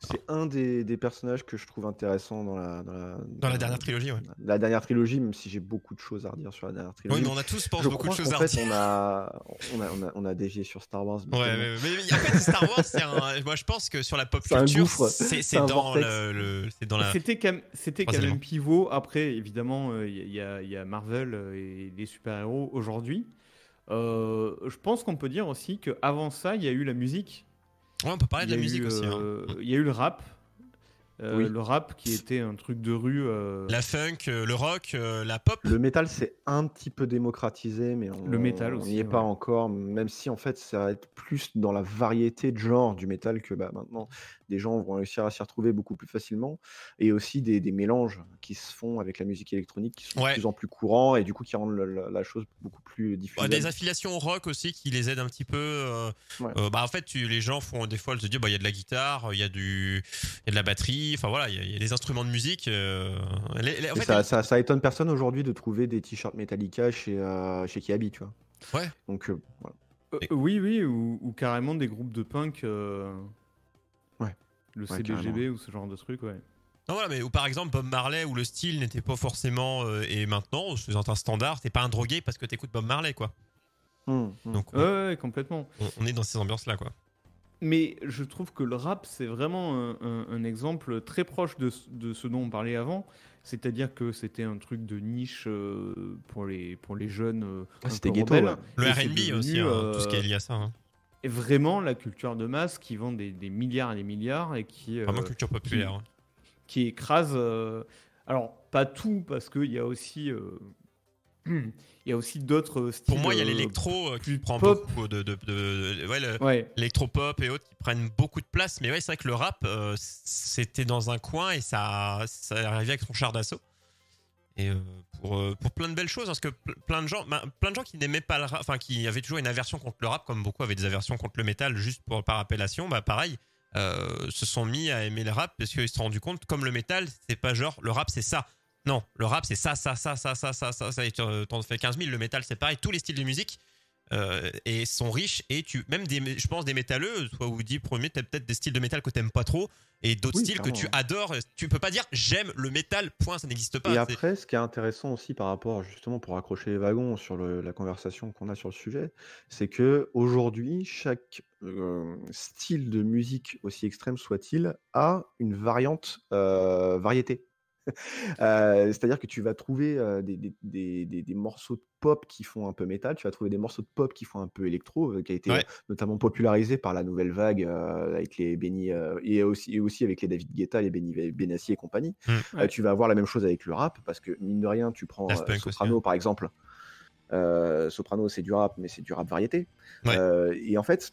C'est un des, des personnages que je trouve intéressant dans la, dans la,
dans la dernière trilogie. Ouais.
la dernière trilogie, même si j'ai beaucoup de choses à redire sur la dernière
Oui,
trilogie.
mais on a tous, pense,
je
beaucoup de choses à
fait,
redire.
on a, on, a, on, a, on a dévié sur Star Wars. mais
Ouais,
tellement.
mais, mais en fait, Star Wars, c'est un. Moi, je pense que sur la pop culture, c'est dans
vortex.
le, le- c'est dans la.
C'était quand, même- pivot. Après, évidemment, euh, il y, a- il y a- il y a Marvel euh, et les super-héros aujourd'hui. Euh, je pense qu'on peut dire aussi qu'avant ça, il y a eu la musique.
Ouais, on peut parler de la musique
eu,
aussi. hein.
euh, Il y a eu le rap. Euh,
Oui.
Le rap qui était un truc de rue. euh,
La funk, euh, le rock, euh, la pop.
Le métal, c'est un petit peu démocratisé, mais on
Le métal
n'y est pas encore, même si en fait, ça va être plus dans la variété de genres du métal que bah, maintenant, des gens vont réussir à s'y retrouver beaucoup plus facilement, et aussi des, des mélanges qui se font avec la musique électronique qui sont
Ouais.
de plus en plus courants, et du coup qui rendent le- la, la chose beaucoup plus
Ouais,
diffusable.
des affiliations au rock aussi qui les aident un petit peu. euh,
Ouais.
euh, bah en fait, tu- les gens font des fois se dire bah il y a de la guitare, il y a du, il y a de la batterie. Enfin voilà, il y, a- il y a des instruments de musique. euh, les- les- en fait,
ça,
les-
ça, ça étonne personne aujourd'hui de trouver des t-shirts Metallica chez, euh, chez Kiabi, tu vois.
Ouais.
Donc, euh, voilà.
euh,
Et-
oui, oui, ou, ou carrément des groupes de punk. euh,
Ouais.
Le
Ouais,
CBGB ou ce genre de truc, ouais.
non, voilà, mais ou par exemple Bob Marley où le style n'était pas forcément euh, et maintenant c'est un standard. T'es pas un drogué parce que t'écoutes Bob Marley quoi.
Hum, hum.
Donc on,
Ouais, ouais, complètement.
on- on est dans ces ambiances là quoi.
Mais je trouve que le rap, c'est vraiment un, un- un exemple très proche de, ce- de ce dont on parlait avant. C'est-à-dire que c'était un truc de niche euh, pour, les, pour les jeunes. euh,
Ah, c'était ghetto, ouais.
Le
Et
R&B
devenu,
aussi, hein, tout ce qui est
euh,
lié à ça. hein.
est vraiment la culture de masse qui vend des, des milliards et des milliards et qui, euh,
Vraiment culture populaire. hein.
qui écrase. euh, alors, pas tout, parce qu'il y a aussi. Euh, il y a aussi d'autres styles.
Pour moi, il y a
euh,
l'électro euh, qui
plus
prend
pop.
beaucoup de, de, de- de- ouais, le-
Ouais,
l'électropop et autres qui prennent beaucoup de place. Mais ouais, c'est vrai que le rap, euh, c'était dans un coin et ça, ça arrivait avec son char d'assaut. Et euh, pour, euh, pour plein de belles choses, parce que ple- plein de gens, ben, plein de gens qui n'aimaient pas le rap, enfin qui avaient toujours une aversion contre le rap, comme beaucoup avaient des aversions contre le métal juste pour, par appellation, bah pareil, euh, se sont mis à aimer le rap parce qu'ils se sont rendus compte, comme le métal, c'est pas genre le rap c'est ça. Non, le rap c'est ça, ça, ça, ça, ça, ça, ça, ça, et t'en fais 15 000. Le métal c'est pareil, tous les styles de musique euh, et sont riches et tu même des je pense des métalleux toi Woody premier t'as peut-être des styles de métal que t'aimes pas trop et d'autres
Oui,
styles que tu adores tu peux pas dire j'aime le métal point ça n'existe pas
Et après, ce qui est intéressant aussi par rapport, justement, pour accrocher les wagons sur le- la conversation qu'on a sur le sujet, c'est que aujourd'hui, chaque euh, style de musique, aussi extrême soit-il, a une variante euh, variété. Euh, C'est-à-dire que tu vas trouver euh, des, des- des- des- des morceaux de pop qui font un peu métal, tu vas trouver des morceaux de pop qui font un peu électro, euh, qui a été
Ouais.
notamment popularisé par la nouvelle vague euh, avec les Benny euh, et aussi, et aussi avec les David Guetta, les Benny Benassi et compagnie.
Mm.
Euh, tu vas avoir la même chose avec le rap parce que mine de rien, tu prends euh,
aussi,
Soprano par exemple. Euh, Soprano, c'est du rap, mais c'est du rap variété.
Ouais.
Euh, et en fait,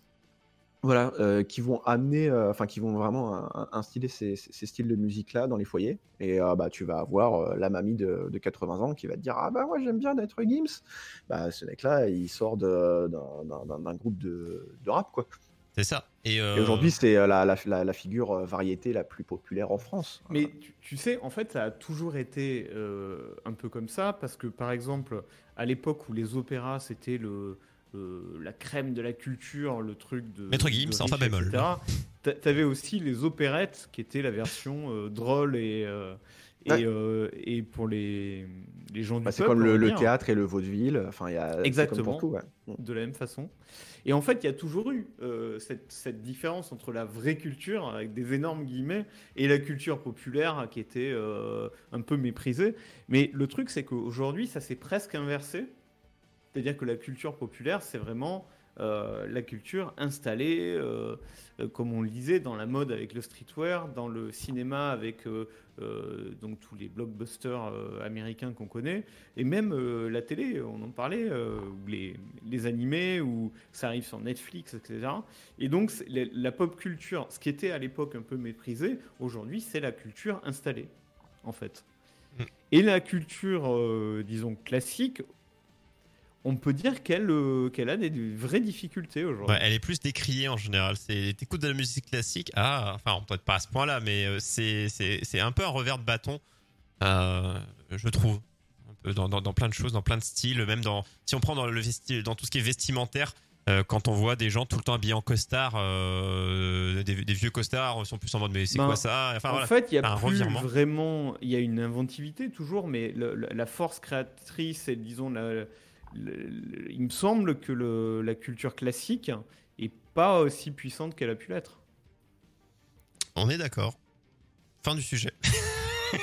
voilà, euh, qui vont amener, euh, enfin, qui vont vraiment in- in- instiller ces, styles de musique-là dans les foyers. Et euh, bah, tu vas avoir euh, la mamie de, de 80 ans qui va te dire Ah bah moi j'aime bien d'être Gims. Bah, ce mec-là, il sort d'un- groupe de, de rap, quoi.
c'est ça et, euh,
Et aujourd'hui, c'est la, la, la- la figure variété la plus populaire en France.
Mais tu, tu sais, en fait, ça a toujours été euh, un peu comme ça, parce que par exemple, à l'époque où les opéras c'était le euh, la crème de la culture, le truc de
Maître
de
Gims,
riche,
en fa bémol.
T'avais aussi les opérettes qui étaient la version euh, drôle et euh, et,
Ouais.
euh, et pour les les gens du
Bah, c'est
peuple,
comme le, théâtre et le vaudeville. Enfin, il y a c'est comme
Exactement.
pour tout. ouais.
de la même façon. Et en fait, il y a toujours eu euh, cette, cette différence entre la vraie culture, avec des énormes guillemets, et la culture populaire qui était euh, un peu méprisée. Mais le truc, c'est qu'aujourd'hui, ça s'est presque inversé. C'est-à-dire que la culture populaire, c'est vraiment euh, la culture installée, euh, euh, comme on le disait, dans la mode avec le streetwear, dans le cinéma avec donc tous les blockbusters américains qu'on connaît, et même la télé, on en parlait, ou les, les animés, ou ça arrive sur Netflix, etc. Et donc la, la pop culture, ce qui était à l'époque un peu méprisé, aujourd'hui c'est la culture installée, en fait.
Mm.
Et la culture, disons, classique, on peut dire qu'elle euh, qu'elle a des, des vraies difficultés aujourd'hui.
Ouais, elle est plus décriée en général. C'est t'écoutes de la musique classique, ah, enfin peut-être pas à ce point-là, mais euh, c'est un peu un revers de bâton, euh, je trouve, un dans, dans, dans plein de choses, dans plein de styles, même dans si on prend dans le vesti dans tout ce qui est vestimentaire. euh, quand on voit des gens tout le temps habillés en costard, euh, des, des vieux costards, ils sont plus en mode mais c'est
Ben,
quoi ça? Enfin
en
voilà.
fait, il y
un
a plus
revirement.
vraiment, il y a une inventivité toujours, mais le- le- la force créatrice et disons, la- il me semble que la culture classique est pas aussi puissante qu'elle a pu l'être.
On est d'accord. Fin du sujet.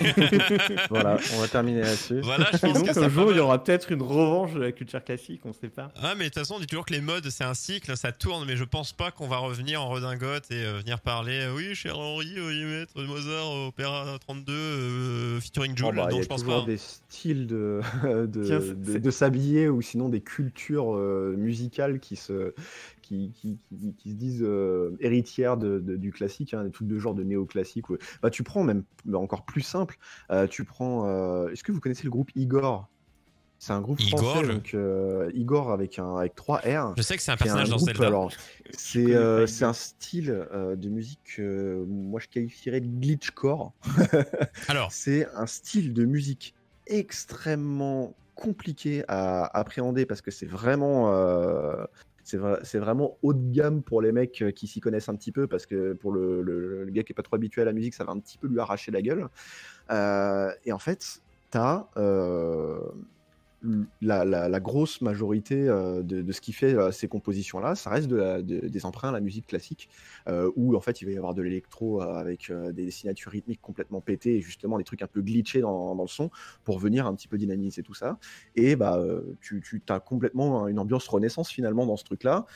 Voilà, on va terminer là-dessus.
Voilà, je pense
donc
que
un jour, il y aura peut-être une revanche de la culture classique, on sait pas.
Ah mais de toute façon on dit toujours que les modes c'est un cycle, ça tourne, mais je pense pas qu'on va revenir en redingote et euh, venir parler euh, oui cher Henri, veuillez mettre Mozart Opéra 32 euh, featuring Joule,
Oh, bah, il
non
y a
je pense pas.
des styles de, de, s'habiller ou sinon des cultures euh, musicales qui se, qui, qui, qui- qui se disent euh, héritières de, de- du classique, hein, des trucs de genre de néoclassique. Bah, tu prends même bah, encore plus simple, euh, tu prends. euh, Est-ce que vous connaissez le groupe Igor? C'est un groupe
Igor,
français, donc euh, Igor avec, un, avec 3 R.
Je sais que c'est un personnage dans
groupe,
Zelda.
alors, c'est euh, un style euh, de musique que moi je qualifierais de glitchcore.
Alors,
C'est un style de musique extrêmement compliqué à appréhender parce que c'est vraiment, c'est vra- c'est vraiment haut de gamme pour les mecs euh, qui s'y connaissent un petit peu parce que pour le, gars qui est pas trop habitué à la musique, ça va un petit peu lui arracher la gueule. Euh, et en fait, tu as la, la- grosse majorité euh, de, ce qui fait euh, ces compositions-là, ça reste des emprunts à la musique classique, euh, où en fait il va y avoir de l'électro avec des signatures rythmiques complètement pétées et justement des trucs un peu glitchés dans, le son pour venir un petit peu dynamiser tout ça. Et bah, tu, as complètement une ambiance renaissance finalement dans ce truc-là,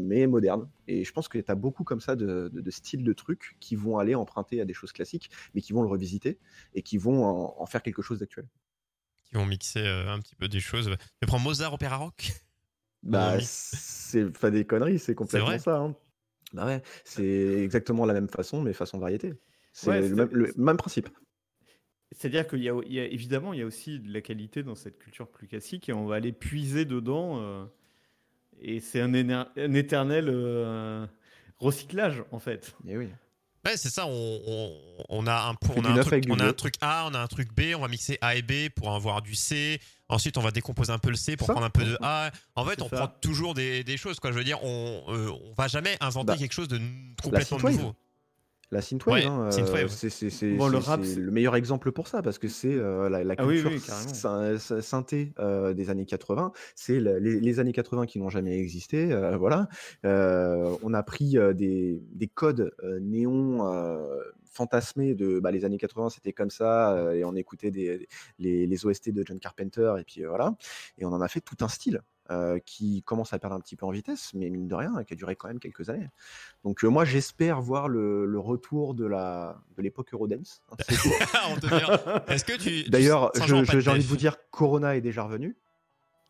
mais moderne. Et je pense que tu as beaucoup comme ça de, styles de trucs qui vont aller emprunter à des choses classiques, mais qui vont le revisiter et qui vont en faire quelque chose d'actuel.
Qui vont mixer euh, un petit peu des choses. Tu prends Mozart Opéra Rock?
Bah,
oui.
c'est pas des conneries, c'est complètement
vrai
ça. hein. Bah ouais, c'est exactement la même façon, mais façon variété. C'est
Ouais,
le, même, le même principe.
C'est-à-dire qu'il y, a- il y a évidemment il y a aussi de la qualité dans cette culture plus classique et on va aller puiser dedans euh, et c'est un, éternel euh, recyclage en fait.
Et oui.
Ouais, c'est ça. On, on, on a un, on a truc, on a un
vieux.
truc A, on a un truc B. On va mixer A et B pour avoir du C. Ensuite, on va décomposer un peu le C pour
Ça.
prendre un peu de A. En fait, on
ça.
prend toujours des, des choses. Quoi. Je veux dire, on, euh, on va jamais inventer
Bah,
quelque chose de complètement nouveau.
La synthwave,
Ouais,
hein,
synthwave.
c'est c'est- c'est-
Bon, le
c'est-
rap,
c'est
c'est-
le meilleur exemple pour ça, parce que c'est euh, la, la
Ah oui,
culture
oui,
syn- syn- synthé euh, des années 80. C'est les, les années 80 qui n'ont jamais existé. euh, voilà. Euh, on a pris euh, des, des codes euh, néons euh, fantasmés de bah, les années 80, c'était comme ça, euh, et on écoutait des, les, les OST de John Carpenter, et puis euh, voilà. Et on en a fait tout un style. Euh, qui commence à perdre un petit peu en vitesse, mais mine de rien, qui a duré quand même quelques années. Donc euh, moi j'espère voir le, le retour de la de l'époque Eurodance.
vient. Est-ce que tu.
D'ailleurs, j'ai envie de vous dire, Corona est déjà revenu.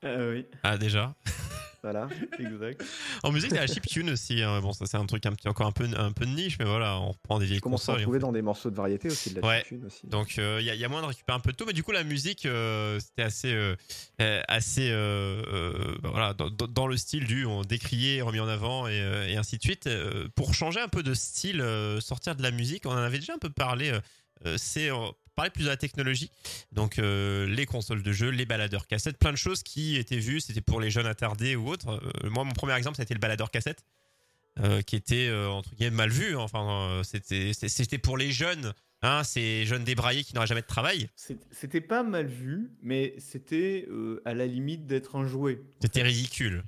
Ah oui,
Ah, déjà?
Voilà.
exact.
En musique, il y a la chiptune aussi. hein. Bon, ça, c'est un truc un petit, encore un peu, un peu de niche, mais voilà, on prend des vieilles consoles. on
trouver dans des morceaux de variété aussi, de la
Ouais.
chiptune aussi.
Donc il y, a- y a moyen de récupérer un peu de tout, mais du coup la musique euh, c'était assez euh, euh, assez euh, euh, bah, voilà dans, le style du on décrié, remis en avant et, euh, et ainsi de suite. Euh, pour changer un peu de style, euh, sortir de la musique, on en avait déjà un peu parlé. euh, euh, c'est euh, parler plus de la technologie, donc euh, les consoles de jeux, les baladeurs cassettes, plein de choses qui étaient vues, c'était pour les jeunes attardés ou autres. Euh, moi mon premier exemple été le baladeur cassette. euh, qui était entre guillemets mal vu enfin c'était c'était- c'était pour les jeunes Hein, ces jeunes débraillés qui n'auraient jamais de travail.
C'était pas mal vu, mais c'était à la limite d'être un jouet.
C'était ridicule.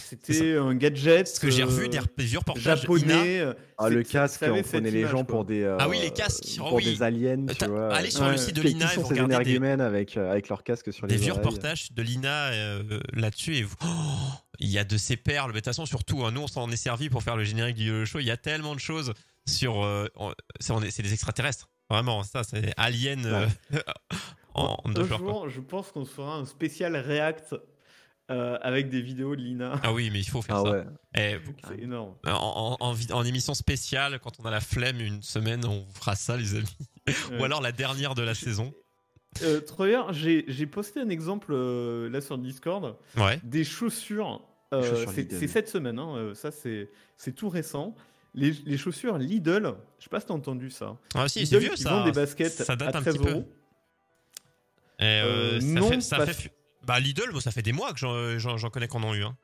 C'était un gadget.
Parce que j'ai revu
euh,
des, des vieux reportages. Ina.
japonais.
Ah, le casque, on prenait les
image,
gens
quoi.
pour des, euh,
Ah oui, les casques. Oh
pour
oui.
des aliens,
Euh,
tu vois.
Allez sur
Ouais.
le site de l'INA et
sont
vous regardez des,
avec, euh, avec leur casque sur
des
les
vieux
oreilles.
reportages de l'INA euh, là-dessus et vous. Oh, il y a de ces perles. Mais de toute façon, surtout, hein, nous, on s'en est servi pour faire le générique du YOLO Show. Il y a tellement de choses sur. euh, c'est des extraterrestres. Vraiment, ça, c'est Alien euh, en, en deux
je pense qu'on fera un spécial React euh, avec des vidéos de Lina.
Ah oui, mais il faut faire
Ah
ça.
ouais.
Eh,
C'est énorme.
en, en- en vi- en émission spéciale, quand on a la flemme une semaine, on fera ça, les amis. Ou alors la dernière de la saison.
Euh, Troyer, j'ai j'ai posté un exemple euh, là sur Discord
Ouais.
des chaussures. euh,
Chaussures
c'est
Lidl.
c'est cette semaine, hein, euh, ça c'est tout récent. Les, les chaussures Lidl, je sais pas si t'as entendu ça.
Ah si, c'est
Lidl
vieux
qui
ça.
vend des baskets
ça date
à
un
13
petit peu. Et, euh,
Euh,
ça
non,
fait, ça fait- Bah Lidl, moi ça fait des mois que j'en- j'en connais qu'on en a eu. Hein.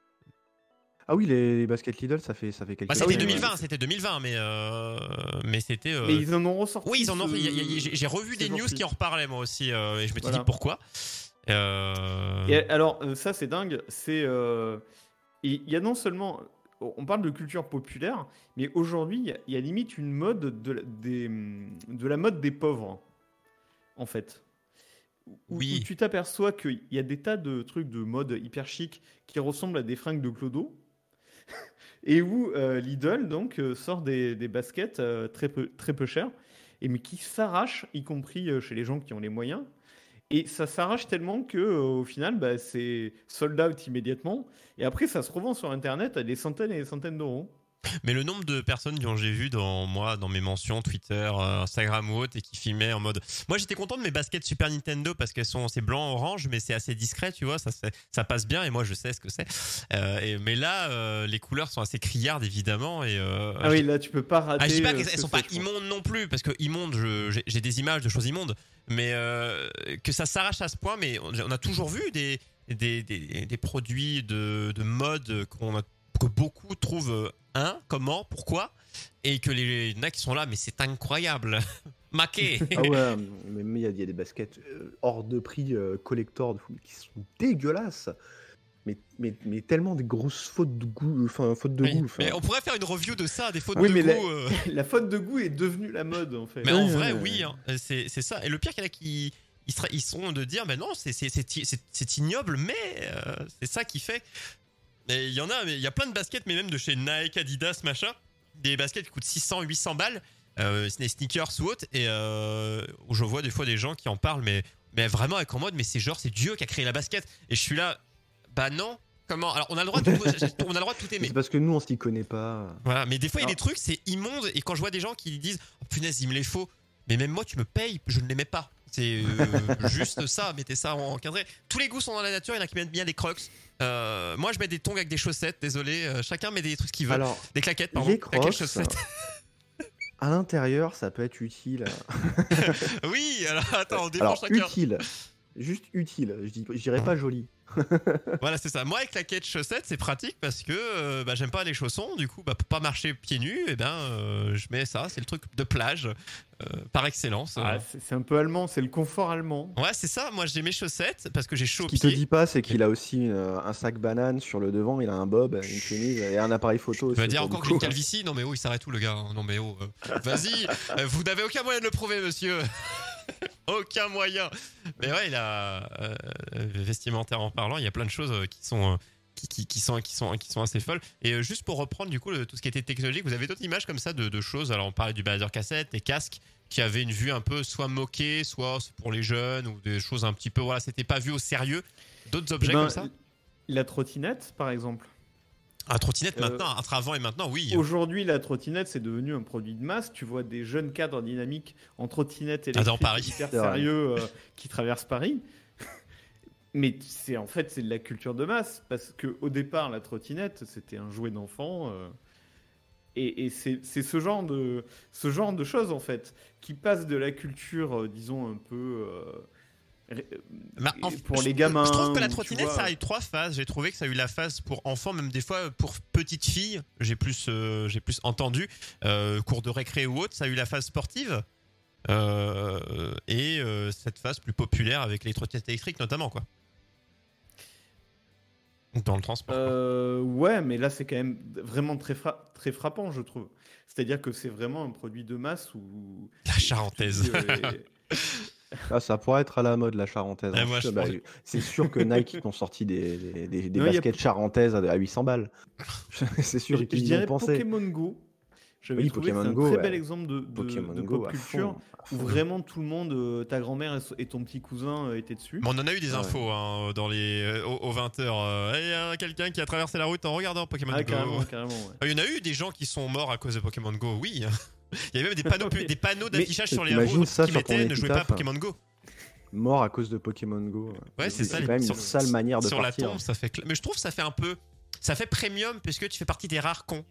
Ah oui, les, les baskets Lidl, ça fait, ça fait quelques
Bah, c'était
oui, oui.
2020, c'était 2020, mais euh, mais c'était. euh,
Mais ils en ont ressorti.
Oui, ils en ont.
ce-
J'ai revu des news qui en reparlaient moi aussi, euh, et je me suis
Voilà.
dit pourquoi. Euh,
Et alors, euh, ça, c'est dingue. C'est. euh, Il y a non seulement. On parle de culture populaire, mais aujourd'hui, il y y, a limite une mode de des, de la mode des pauvres, en fait. Où,
Oui.
où tu t'aperçois qu'il y a des tas de trucs de mode hyper chic qui ressemblent à des fringues de Clodo. Et où euh, Lidl donc euh, sort des, des baskets euh, très peu très peu chères et mais qui s'arrachent, y compris chez les gens qui ont les moyens. Et ça s'arrache tellement que euh, au final, bah, c'est sold out immédiatement. Et après, ça se revend sur Internet à des centaines et des centaines d'euros.
Mais le nombre de personnes dont j'ai vu dans moi, dans mes mentions Twitter, euh, Instagram ou autre, et qui filmaient en mode. Moi, j'étais content de mes baskets Super Nintendo parce qu'elles sont c'est blanc orange, mais c'est assez discret, tu vois, ça ça passe bien et moi je sais ce que c'est. Euh, et- mais là, euh, les couleurs sont assez criardes évidemment et. euh,
Ah oui, là, tu peux pas rater.
Ah, je dis pas qu'elles sont pas immondes non plus, parce que immondes, j'ai des images de choses immondes, mais que ça s'arrache à ce point, mais on, on a toujours vu des, des, des, des produits de, de mode qu'on a, que beaucoup trouvent euh, un, comment, pourquoi, et que les il y en a qui sont là, mais c'est incroyable. Maqué
Ah ouais, mais il y, a- il y a des baskets euh, hors de prix euh, collector de fou, qui sont dégueulasses. Mais, mais, mais tellement des grosses fautes de goût. Enfin, fautes de
Oui,
goût.
mais on pourrait faire une review de ça, des fautes
Oui,
de
mais
goût. euh.
La faute de goût est devenue la mode, en fait.
Mais en vrai, oui, hein, c'est c'est ça. Et le pire qu'il y en a qui ils, sont de dire, mais non, c'est ignoble, mais euh, c'est ça qui fait. Et il y en a, mais il y a plein de baskets, mais même de chez Nike, Adidas, machin, des baskets qui coûtent 600, 800 balles, euh, des sneakers ou autres, et euh, je vois des fois des gens qui en parlent, mais, mais vraiment avec en mode, mais c'est genre, c'est Dieu qui a créé la basket. Et je suis là, bah non. Comment? Alors on a le droit de tout, on a le droit de tout aimer.
C'est parce que nous, on s'y connaît pas.
Voilà, mais des fois, il y a des trucs, c'est immonde. Et quand je vois des gens qui disent oh, punaise, il me les faut. Mais même moi, tu me payes, je ne les mets pas. C'est euh, juste ça, mettez ça en encadré. Tous les goûts sont dans la nature, il y en a qui mettent bien des crocs. Euh, moi, je mets des tongs avec des chaussettes, désolé. euh, chacun met des trucs qu'il veut.
Alors,
des claquettes, pardon.
les crocs,
chaussettes.
à l'intérieur, ça peut être utile.
oui, alors attends, on dépend
Alors,
chacun.
utile. Juste utile. Je dirais pas joli.
Voilà, c'est ça. Moi, avec claquettes, chaussettes, c'est pratique parce que euh, bah, j'aime pas les chaussons. Du coup, bah, pour pas marcher pieds nus, et ben, euh, je mets ça. C'est le truc de plage euh, par excellence.
Ah, c'est c'est un peu allemand, c'est le confort allemand.
Ouais, c'est ça. Moi, j'ai mes chaussettes parce que j'ai chaud
Ce qu'il te dit pas, c'est qu'il a aussi un sac banane sur le devant, il a un bob, une chemise et un appareil photo.
Tu vas dire encore que j'ai une calvitie Non mais oh, il s'arrête tout le gars. Non mais oh, euh, vas-y, vous n'avez aucun moyen de le prouver, monsieur. aucun moyen. Mais ouais, il a euh, vestimentaire en parlant, il y a plein de choses euh, qui sont euh, qui, qui, qui sont qui sont qui sont assez folles. Et euh, juste pour reprendre du coup le- tout ce qui était technologique, vous avez d'autres images comme ça de, de choses? Alors on parlait du baladeur cassette, des casques qui avaient une vue un peu soit moquée, soit pour les jeunes ou des choses un petit peu voilà, c'était pas vu au sérieux. D'autres objets
Eh ben,
comme ça?
La trottinette, par exemple.
Un trottinette
euh,
maintenant, entre avant et maintenant, oui.
Aujourd'hui, la trottinette, c'est devenu un produit de masse. Tu vois des jeunes cadres dynamiques en trottinette
Ah, dans
électrique
Paris.
hyper sérieux euh, qui traversent Paris. Mais c'est en fait c'est de la culture de masse parce que au départ la trottinette c'était un jouet d'enfant euh, et, et c'est c'est ce genre de ce genre de choses en fait qui passe de la culture euh, disons un peu euh,
Bah, en-
pour
je-
les gamins.
Je trouve que la
ou
trottinette, ça a eu trois phases. J'ai trouvé que ça a eu la phase pour enfants, même des fois pour petites filles. J'ai plus, euh, j'ai plus entendu. Euh, cours de récré ou autre, ça a eu la phase sportive. Euh, et euh, cette phase plus populaire avec les trottinettes électriques notamment quoi. Dans le transport.
Euh, ouais, mais là, c'est quand même vraiment très, fra- très frappant, je trouve. C'est-à-dire que c'est vraiment un produit de masse où.
La charentaise.
Ah, ça pourrait être à la mode la charentaise.
Ouais,
hein. Bah,
pense-
C'est sûr que Nike ont sorti des, des, des- des
Non, il y a-
baskets charentaises à à 800 balles. c'est sûr
je, je
qu'ils y
dirais
ont pensé.
Pokémon Go. J'avais
Oui,
trouvé que c'est
Pokémon
un
Go,
très
ouais.
bel exemple de, de-
Pokémon
de
Go
pop
à
culture
fond, à
où vraiment tout le monde, euh, ta grand-mère et ton petit cousin euh, étaient dessus.
Mais on en a eu des
Ouais.
infos hein, dans les, euh, aux, aux 20h. Il y a quelqu'un qui a traversé la route en regardant Pokémon
Ah,
Go.
carrément, carrément. ouais.
Ah, Il y en a eu des gens qui sont morts à cause de Pokémon Go, oui. Il y avait même des panneaux, des d'affichage sur les routes
ça
qui mettaient ne jouez pas à Pokémon Go.
Mort à cause de Pokémon Go.
Ouais, c'est ça,
quand même
sur-
une sale manière de
sur
partir.
la tombe, ça fait. Mais je trouve que ça fait un peu. Ça fait premium puisque tu fais partie des rares cons.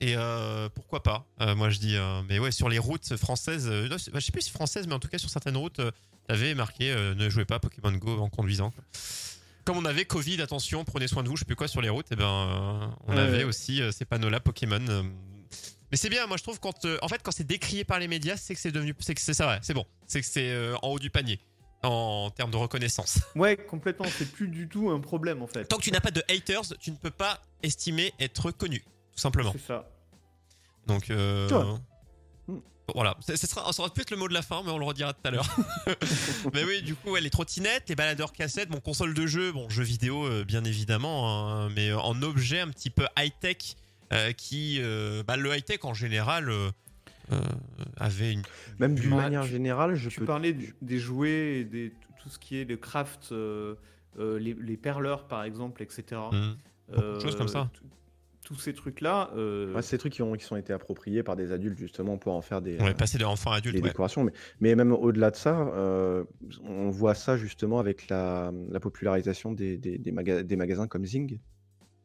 Et euh, pourquoi pas? Euh, Moi je dis. euh, mais ouais, sur les routes françaises. non, bah, je sais plus si françaises, mais en tout cas sur certaines routes, t'avais marqué ne jouez pas à Pokémon Go en conduisant. quoi. Comme on avait Covid, attention, prenez soin de vous, je sais plus quoi sur les routes, et ben euh, on
Ouais,
avait
ouais.
aussi euh, ces panneaux-là Pokémon. euh. Mais c'est bien, moi je trouve quand euh, en fait quand c'est décrié par les médias, c'est que c'est devenu, c'est que c'est ça, ouais, c'est bon, c'est que c'est euh, en haut du panier en termes de reconnaissance.
Ouais, complètement. C'est plus du tout un problème en fait.
Tant que tu n'as pas de haters, tu ne peux pas estimer être connu, tout simplement.
C'est ça.
Donc, euh, bon, voilà, ça, ça sera, ça aura pu être le mot de la fin, mais on le redira tout à l'heure. mais oui, du coup, ouais, les trottinettes, les baladeurs cassettes, mon console de jeu, bon, jeu vidéo, euh, bien évidemment, hein, mais en objet un petit peu high-tech, euh, qui, euh, bah, le high-tech en général, euh, euh, avait une.
Même d'une manière
tu-
générale, je
Tu
peux.
parlais des jouets, et des, tout ce qui est le craft, euh, euh, les, les perleurs par exemple, etc. Euh,
de choses comme ça.
Tous ces trucs-là. euh,
Ouais, des trucs qui ont, qui sont été appropriés par des adultes justement pour en faire des,
On
euh,
est passé de enfant à adulte,
des
ouais.
décorations. Mais, mais même au-delà de ça, euh, on voit ça justement avec la, la popularisation des, des, des maga- des magasins comme Zing.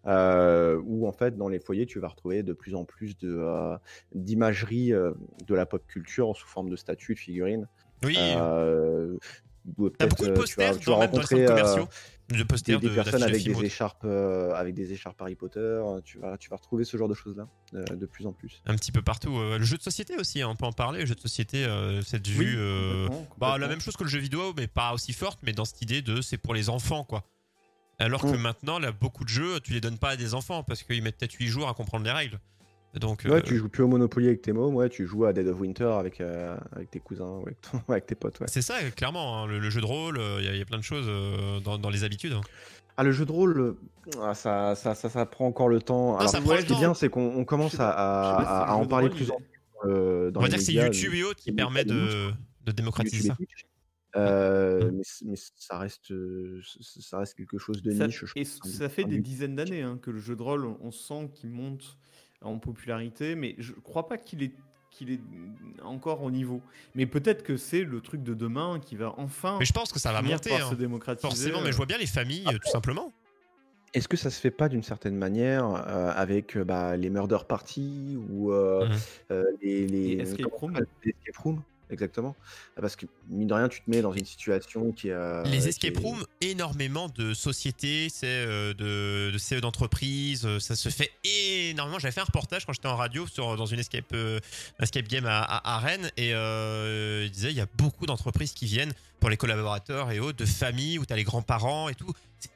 Euh, où en fait dans les foyers tu vas retrouver de plus en plus de euh, d'imagerie euh, de la pop culture sous forme de statues, de figurines.
Oui,
Euh,
t'as beaucoup de
tu vas-
posters
tu vas rencontrer,
commerciaux, de
des,
posters
des
de
personnes avec des écharpes avec des écharpes Harry Potter tu vas tu vas retrouver ce genre de choses là de plus en plus
un petit peu partout. Le jeu de société aussi, hein, on peut en parler. Le jeu de société, cette vue,
oui, complètement,
bah, la même chose que le jeu vidéo, mais pas aussi forte, mais dans cette idée de c'est pour les enfants, quoi. Alors que
Mm.
maintenant, là, beaucoup de jeux, tu les donnes pas à des enfants parce qu'ils mettent peut-être 8 jours à comprendre les règles. Donc,
ouais
euh,
tu joues plus au Monopoly avec tes mômes ouais tu joues à Dead of Winter avec euh, avec tes cousins ou avec, ton- avec tes potes ouais
c'est ça, clairement. hein, le, le jeu de rôle, il y, a- y a plein de choses euh, dans, dans les habitudes. hein.
ah le jeu de rôle euh, ah, ça, ça ça ça prend encore le temps Alors,
ça prend le
ce qui est bien c'est qu'on on commence à, en parler
rôle,
plus en plus euh, dans
On va
les
dire que c'est YouTube et autres qui
médias,
de, de démocratiser
YouTube
ça.
Et Twitch. Euh,
Mm.
mais, ça reste ça reste quelque chose de
Ça-
niche je
et
pense.
ça fait des
but.
dizaines d'années hein, que le jeu de rôle, on sent qu'il monte en popularité, mais je crois pas qu'il est qu'il est encore au niveau. Mais peut-être que c'est le truc de demain qui va enfin
Mais je pense que ça va monter,
par
hein.
se démocratiser.
forcément. Mais je vois bien les familles, tout simplement.
Est-ce que ça se fait pas d'une certaine manière euh, avec bah, les murder parties ou euh,
Mhm.
euh, les, les,
Les escape rooms?
Les Exactement. Parce que mine de rien, tu te mets dans une situation qui est.
Les
qui
escape
est-
rooms, énormément de sociétés, euh, de, de CE d'entreprises, euh, ça se fait énormément. J'avais fait un reportage quand j'étais en radio sur dans une escape euh, escape game à, à- à Rennes et euh, il disait il y a beaucoup d'entreprises qui viennent pour les collaborateurs et autres, de familles où tu as les grands-parents et tout.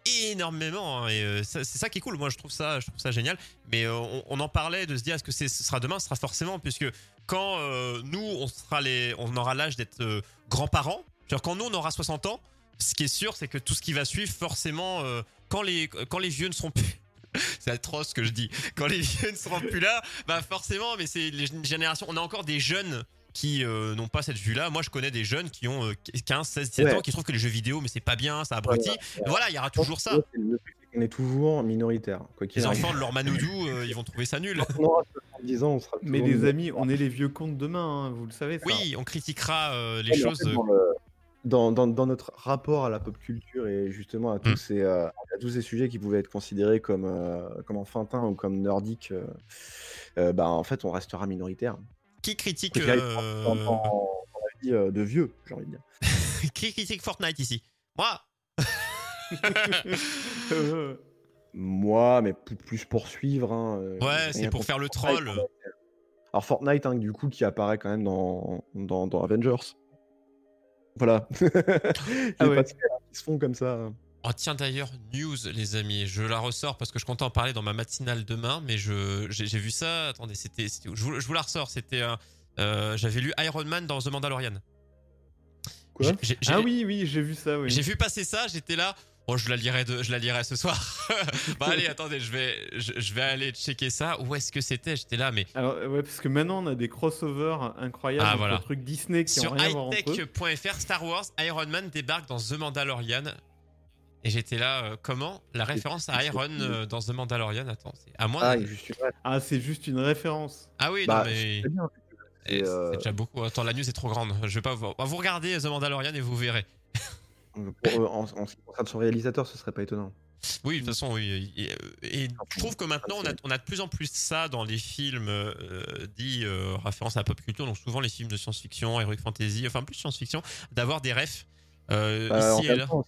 Énormément hein, et euh, c'est ça qui est cool. Moi je trouve ça je trouve ça génial. Mais euh, on, en parlait de se dire est-ce que ce sera demain, ce sera forcément puisque quand euh, nous on sera les on aura l'âge d'être grands-parents, quand nous on aura 60 ans, ce qui est sûr, c'est que tout ce qui va suivre, forcément, quand, les, quand les vieux ne seront plus. c'est atroce ce que je dis. Quand les vieux ne seront plus là, bah forcément, mais c'est les générations. On a encore des jeunes qui euh, n'ont pas cette vue-là. Moi, je connais des jeunes qui ont euh, 15, 16, 17
Ouais.
ans qui trouvent que les jeux vidéo, mais c'est pas bien, ça abrutit. Voilà, il y aura toujours ça.
Le truc, c'est qu'on est toujours minoritaire. Quoi qu'il
Les
arrive.
enfants de leur Manoudou, euh, ils vont trouver ça nul.
On 70 ans, on sera
Mais les amis, on est les vieux comptes demain, hein, vous le savez. Ça.
Oui, on critiquera euh, les
en
choses.
fait, dans, le- dans, dans- dans notre rapport à la pop culture et justement à tous,
Mm.
ces, euh, à tous ces sujets qui pouvaient être considérés comme, euh, comme enfantins ou comme nordiques, euh, euh, bah, en fait, on restera minoritaire.
Qui critique, euh,
vie euh, de vieux, j'ai envie de dire.
qui critique Fortnite ici? Moi
Moi, mais plus, pour suivre. hein, euh,
Ouais, c'est pour faire le troll.
quoi. Alors Fortnite, hein, du coup, qui apparaît quand même dans, dans, dans Avengers. Voilà.
Ah ouais.
pas de scènes qui se font comme ça.
Oh tiens d'ailleurs, news les amis, je la ressors parce que je comptais en parler dans ma matinale demain, mais je j'ai vu ça, attendez, c'était, je, vous, je vous la ressors, c'était, euh, euh, j'avais lu Iron Man dans The Mandalorian.
Quoi?
Ah oui, oui, j'ai vu ça. Oui.
J'ai vu passer ça, j'étais là, Bon, je la lirai, de, je la lirai ce soir. bah allez, attendez, je vais, je, je vais aller checker ça. Où est-ce que c'était? J'étais là, mais
Alors, ouais, parce que maintenant, on a des crossovers incroyables
Ah, voilà.
trucs Disney qui
sur hightech.fr, Star Wars, Iron Man débarque dans The Mandalorian. Et j'étais là, euh, comment La référence à Iron euh, dans The Mandalorian, attends, c'est à moins.
Ah,
Ah, c'est juste une référence.
Ah oui,
bah,
non mais.
c'est.
Eh,
euh,
déjà beaucoup. Attends, la news est trop grande. Je vais pas vous. Vous regardez The Mandalorian et vous verrez.
pour, euh, en, en ce qui concerne son réalisateur, ce serait pas étonnant.
Oui, de toute façon, oui. Et, et je trouve que maintenant, on a, on a de plus en plus ça dans les films euh, dits euh, référence à la pop culture, donc souvent les films de science-fiction, heroic fantasy, enfin plus science-fiction, d'avoir des refs euh,
Bah, en
ici et là.
temps,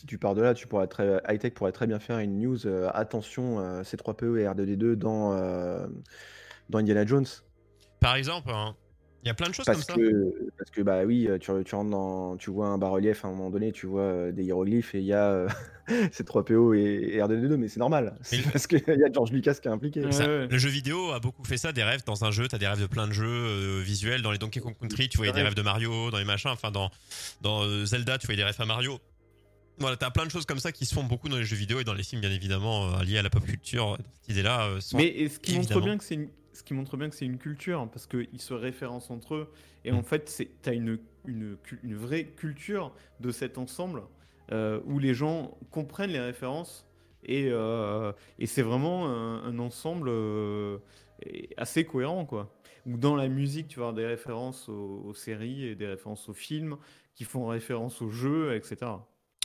si, tu pars de là, tu pourrais très, high-tech pourrait très bien faire une news. euh, attention, euh, C3PE et R2D2 dans, euh, dans Indiana Jones.
Par exemple, hein, il y a plein de choses
Parce
comme ça.
que, parce que bah oui, euh, tu, tu rentres dans, tu vois un bas-relief à un moment donné, tu vois euh, des hiéroglyphes et il y a euh, C3PO et, et R2D2, mais c'est normal. C'est parce qu'il y a George Lucas qui est impliqué.
Ouais,
Ça,
ouais.
Le jeu vidéo a beaucoup fait ça, des rêves dans un jeu. T'as des rêves de plein de jeux euh, visuels. Dans les Donkey Kong Country, tu voyais des
Ouais.
rêves de Mario. Dans les machins, enfin dans, dans euh, Zelda, tu voyais des rêves à Mario. Voilà, t'as plein de choses comme ça qui se font beaucoup dans les jeux vidéo et dans les films, bien évidemment, euh, liés à la pop culture. Cette idée-là euh,
Mais et ce qui montre bien que c'est une, ce qui montre bien que c'est une culture hein, parce qu'ils se référencent entre eux et
Mm.
en fait t'as une, une vraie culture de cet ensemble euh, où les gens comprennent les références et, euh, et c'est vraiment un, un ensemble euh, assez cohérent quoi. Où dans la musique tu vas avoir des références aux, aux séries et des références aux films qui font référence aux jeux etc.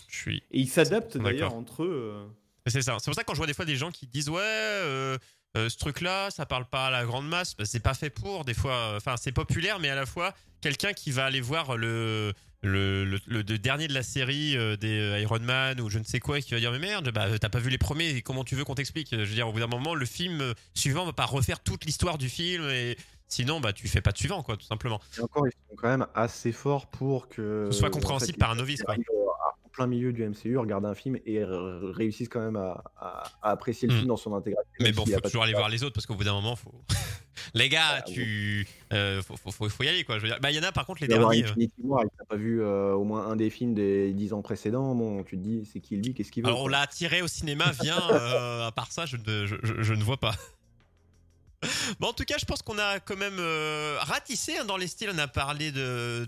je suis.
Et ils s'adaptent d'ailleurs entre eux. euh.
C'est ça. C'est pour ça que quand je vois des fois des gens qui disent ouais, euh, euh, ce truc-là, ça parle pas à la grande masse. Bah, c'est pas fait pour. Des fois, euh, enfin, c'est populaire, mais à la fois quelqu'un qui va aller voir le le, le- le- le dernier de la série euh, des Iron Man ou je ne sais quoi et qui va dire mais merde bah t'as pas vu les premiers et comment tu veux qu'on t'explique? Je veux dire au bout d'un moment le film suivant va pas refaire toute l'histoire du film et sinon bah tu fais pas de suivant quoi tout simplement
Et encore, ils sont quand même assez forts pour que.
ce soit
en
compréhensible
fait,
par un novice quoi
plein milieu du MCU, regardent un film et réussissent quand même à, à- à apprécier le
Mm.
film dans son intégralité.
Mais bon,
a
faut toujours aller voir les autres parce qu'au bout d'un moment, faut. les gars,
Ah,
tu. euh, faut, faut, faut, faut y aller quoi. Je veux dire. Bah, il y en a par contre les derniers. euh.
War t'as pas vu euh, au moins un des films des 10 ans précédents, bon, tu te dis, c'est qui lui, qu'est-ce qu'il veut
Alors on l'a attiré au cinéma, viens. euh, à part ça, je ne, je, je- je ne vois pas. Bon, en tout cas, je pense qu'on a quand même euh, ratissé hein, dans les styles. On a parlé de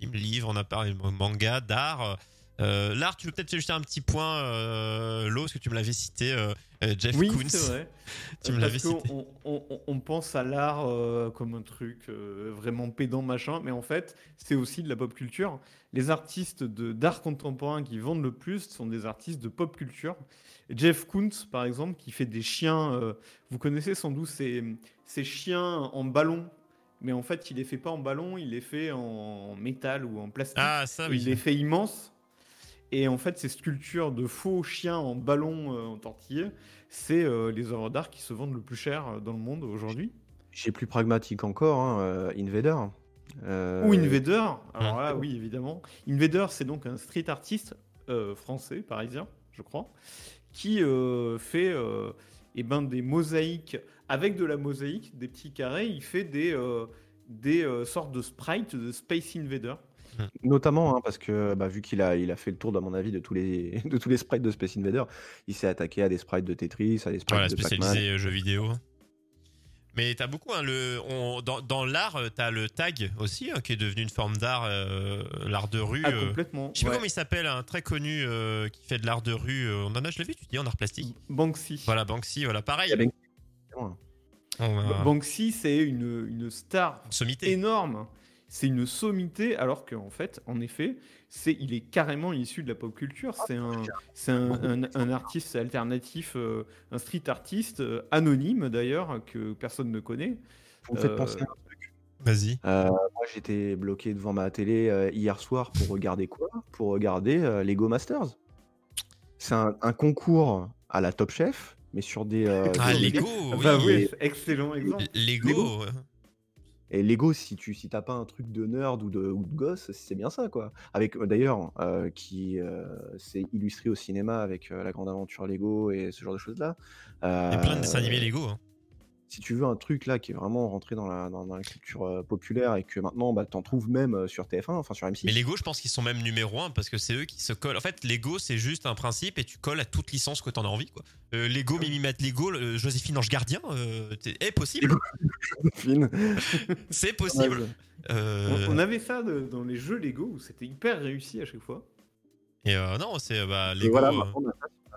films, livres, on a parlé de manga, d'art. Euh, L'art, tu veux peut-être juste un petit point, euh, Lo, parce que tu me l'avais cité, euh, euh, Jeff
Oui,
Koons.
c'est vrai.
Tu me l'avais cité.
On, on- pense à l'art euh, comme un truc vraiment pédant, machin, mais en fait, c'est aussi de la pop culture. Les artistes de- d'art contemporain qui vendent le plus sont des artistes de pop culture. Jeff Koons, par exemple, qui fait des chiens. vous connaissez sans doute ces, ces chiens en ballon, mais en fait, il les fait pas en ballon, il les fait en métal ou en plastique.
Ah, ça,
Il
oui.
les fait immenses. Et en fait, ces sculptures de faux chiens en ballon euh, en tortillé, c'est euh, les œuvres d'art qui se vendent le plus cher euh, dans le monde aujourd'hui.
J'ai plus pragmatique encore, hein, euh, Invader. Euh,
Ou Invader. Alors
Hum.
là, oui, évidemment. Invader, c'est donc un street artiste euh, français, parisien, je crois, qui euh, fait eh ben, des mosaïques. Avec de la mosaïque, des petits carrés, il fait des, euh, des euh, sortes de sprites de Space Invader.
Notamment hein, parce que bah, vu qu'il a, il a fait le tour, à mon avis, de tous les, de tous les sprites de Space Invader, il s'est attaqué à des sprites de Tetris, à des sprites
Voilà,
de Pac-Man.
spécialisé jeux vidéo. Mais t'as beaucoup, hein, le, on- dans, dans l'art, euh, t'as le tag aussi, hein, qui est devenu une forme d'art, euh, l'art de rue.
Ah,
euh.
complètement.
Je sais pas comment il s'appelle, un très connu euh, qui fait de l'art de rue. euh, on en a, je l'ai vu, tu dis, en art plastique.
Banksy.
Voilà, Banksy, voilà, pareil.
Il y a Banksy,
va-
Banksy, c'est une, une star
sommité.
énorme. C'est une sommité, alors qu'en fait, en effet, c'est, il est carrément issu de la pop culture. C'est un, c'est un, un- un artiste alternatif, euh, un street artiste euh, anonyme d'ailleurs, que personne ne connaît.
Vous me faites penser à-
Vas-y.
Euh, moi, j'étais bloqué devant ma télé euh, hier soir pour regarder quoi? Pour regarder euh, Lego Masters. C'est un, un concours à la Top Chef, mais sur des. euh,
Ah, Lego,
Bah
oui.
oui, excellent exemple.
Lego.
Lego. Et Lego, si tu si t'as pas un truc de nerd ou de, ou de gosse, c'est bien ça, quoi. Avec euh, d'ailleurs, euh, qui euh, s'est illustré au cinéma avec euh, la grande aventure Lego et ce genre de choses-là.
Il y a plein de dessins animés Lego. hein.
Si tu veux un truc là qui est vraiment rentré dans la, dans, dans la culture euh, populaire et que maintenant bah, t'en trouves même euh, sur TF1, enfin sur M6.
Mais Lego, je pense qu'ils sont même numéro un parce que c'est eux qui se collent. En fait, Lego, c'est juste un principe et tu colles à toute licence que t'en as envie. Quoi. Euh, Lego, Mimimette Lego, euh, Joséphine Ange Gardien, euh, est possible. C'est possible.
Ouais,
Euh,
On, avait ça de- dans les jeux Lego où c'était hyper réussi à chaque fois.
Et euh, non, c'est bah,
Et
Lego.
voilà,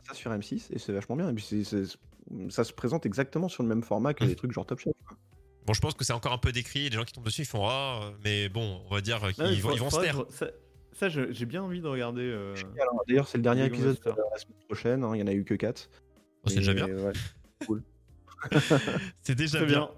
ça, sur M6 et c'est vachement bien. Et puis ça se présente exactement sur le même format que les trucs genre Top Chef. quoi.
Bon, je pense que c'est encore un peu décrit. Des gens qui tombent dessus, ils font Ah, mais bon, on va dire qu'ils vont, ils vont se taire.
Ça, j'ai bien envie de regarder. euh,
hein. D'ailleurs, c'est le dernier épisode de la semaine prochaine. hein. Il y en a eu que 4.
Oh, c'est déjà bien.
Ouais.
C'est déjà
bien.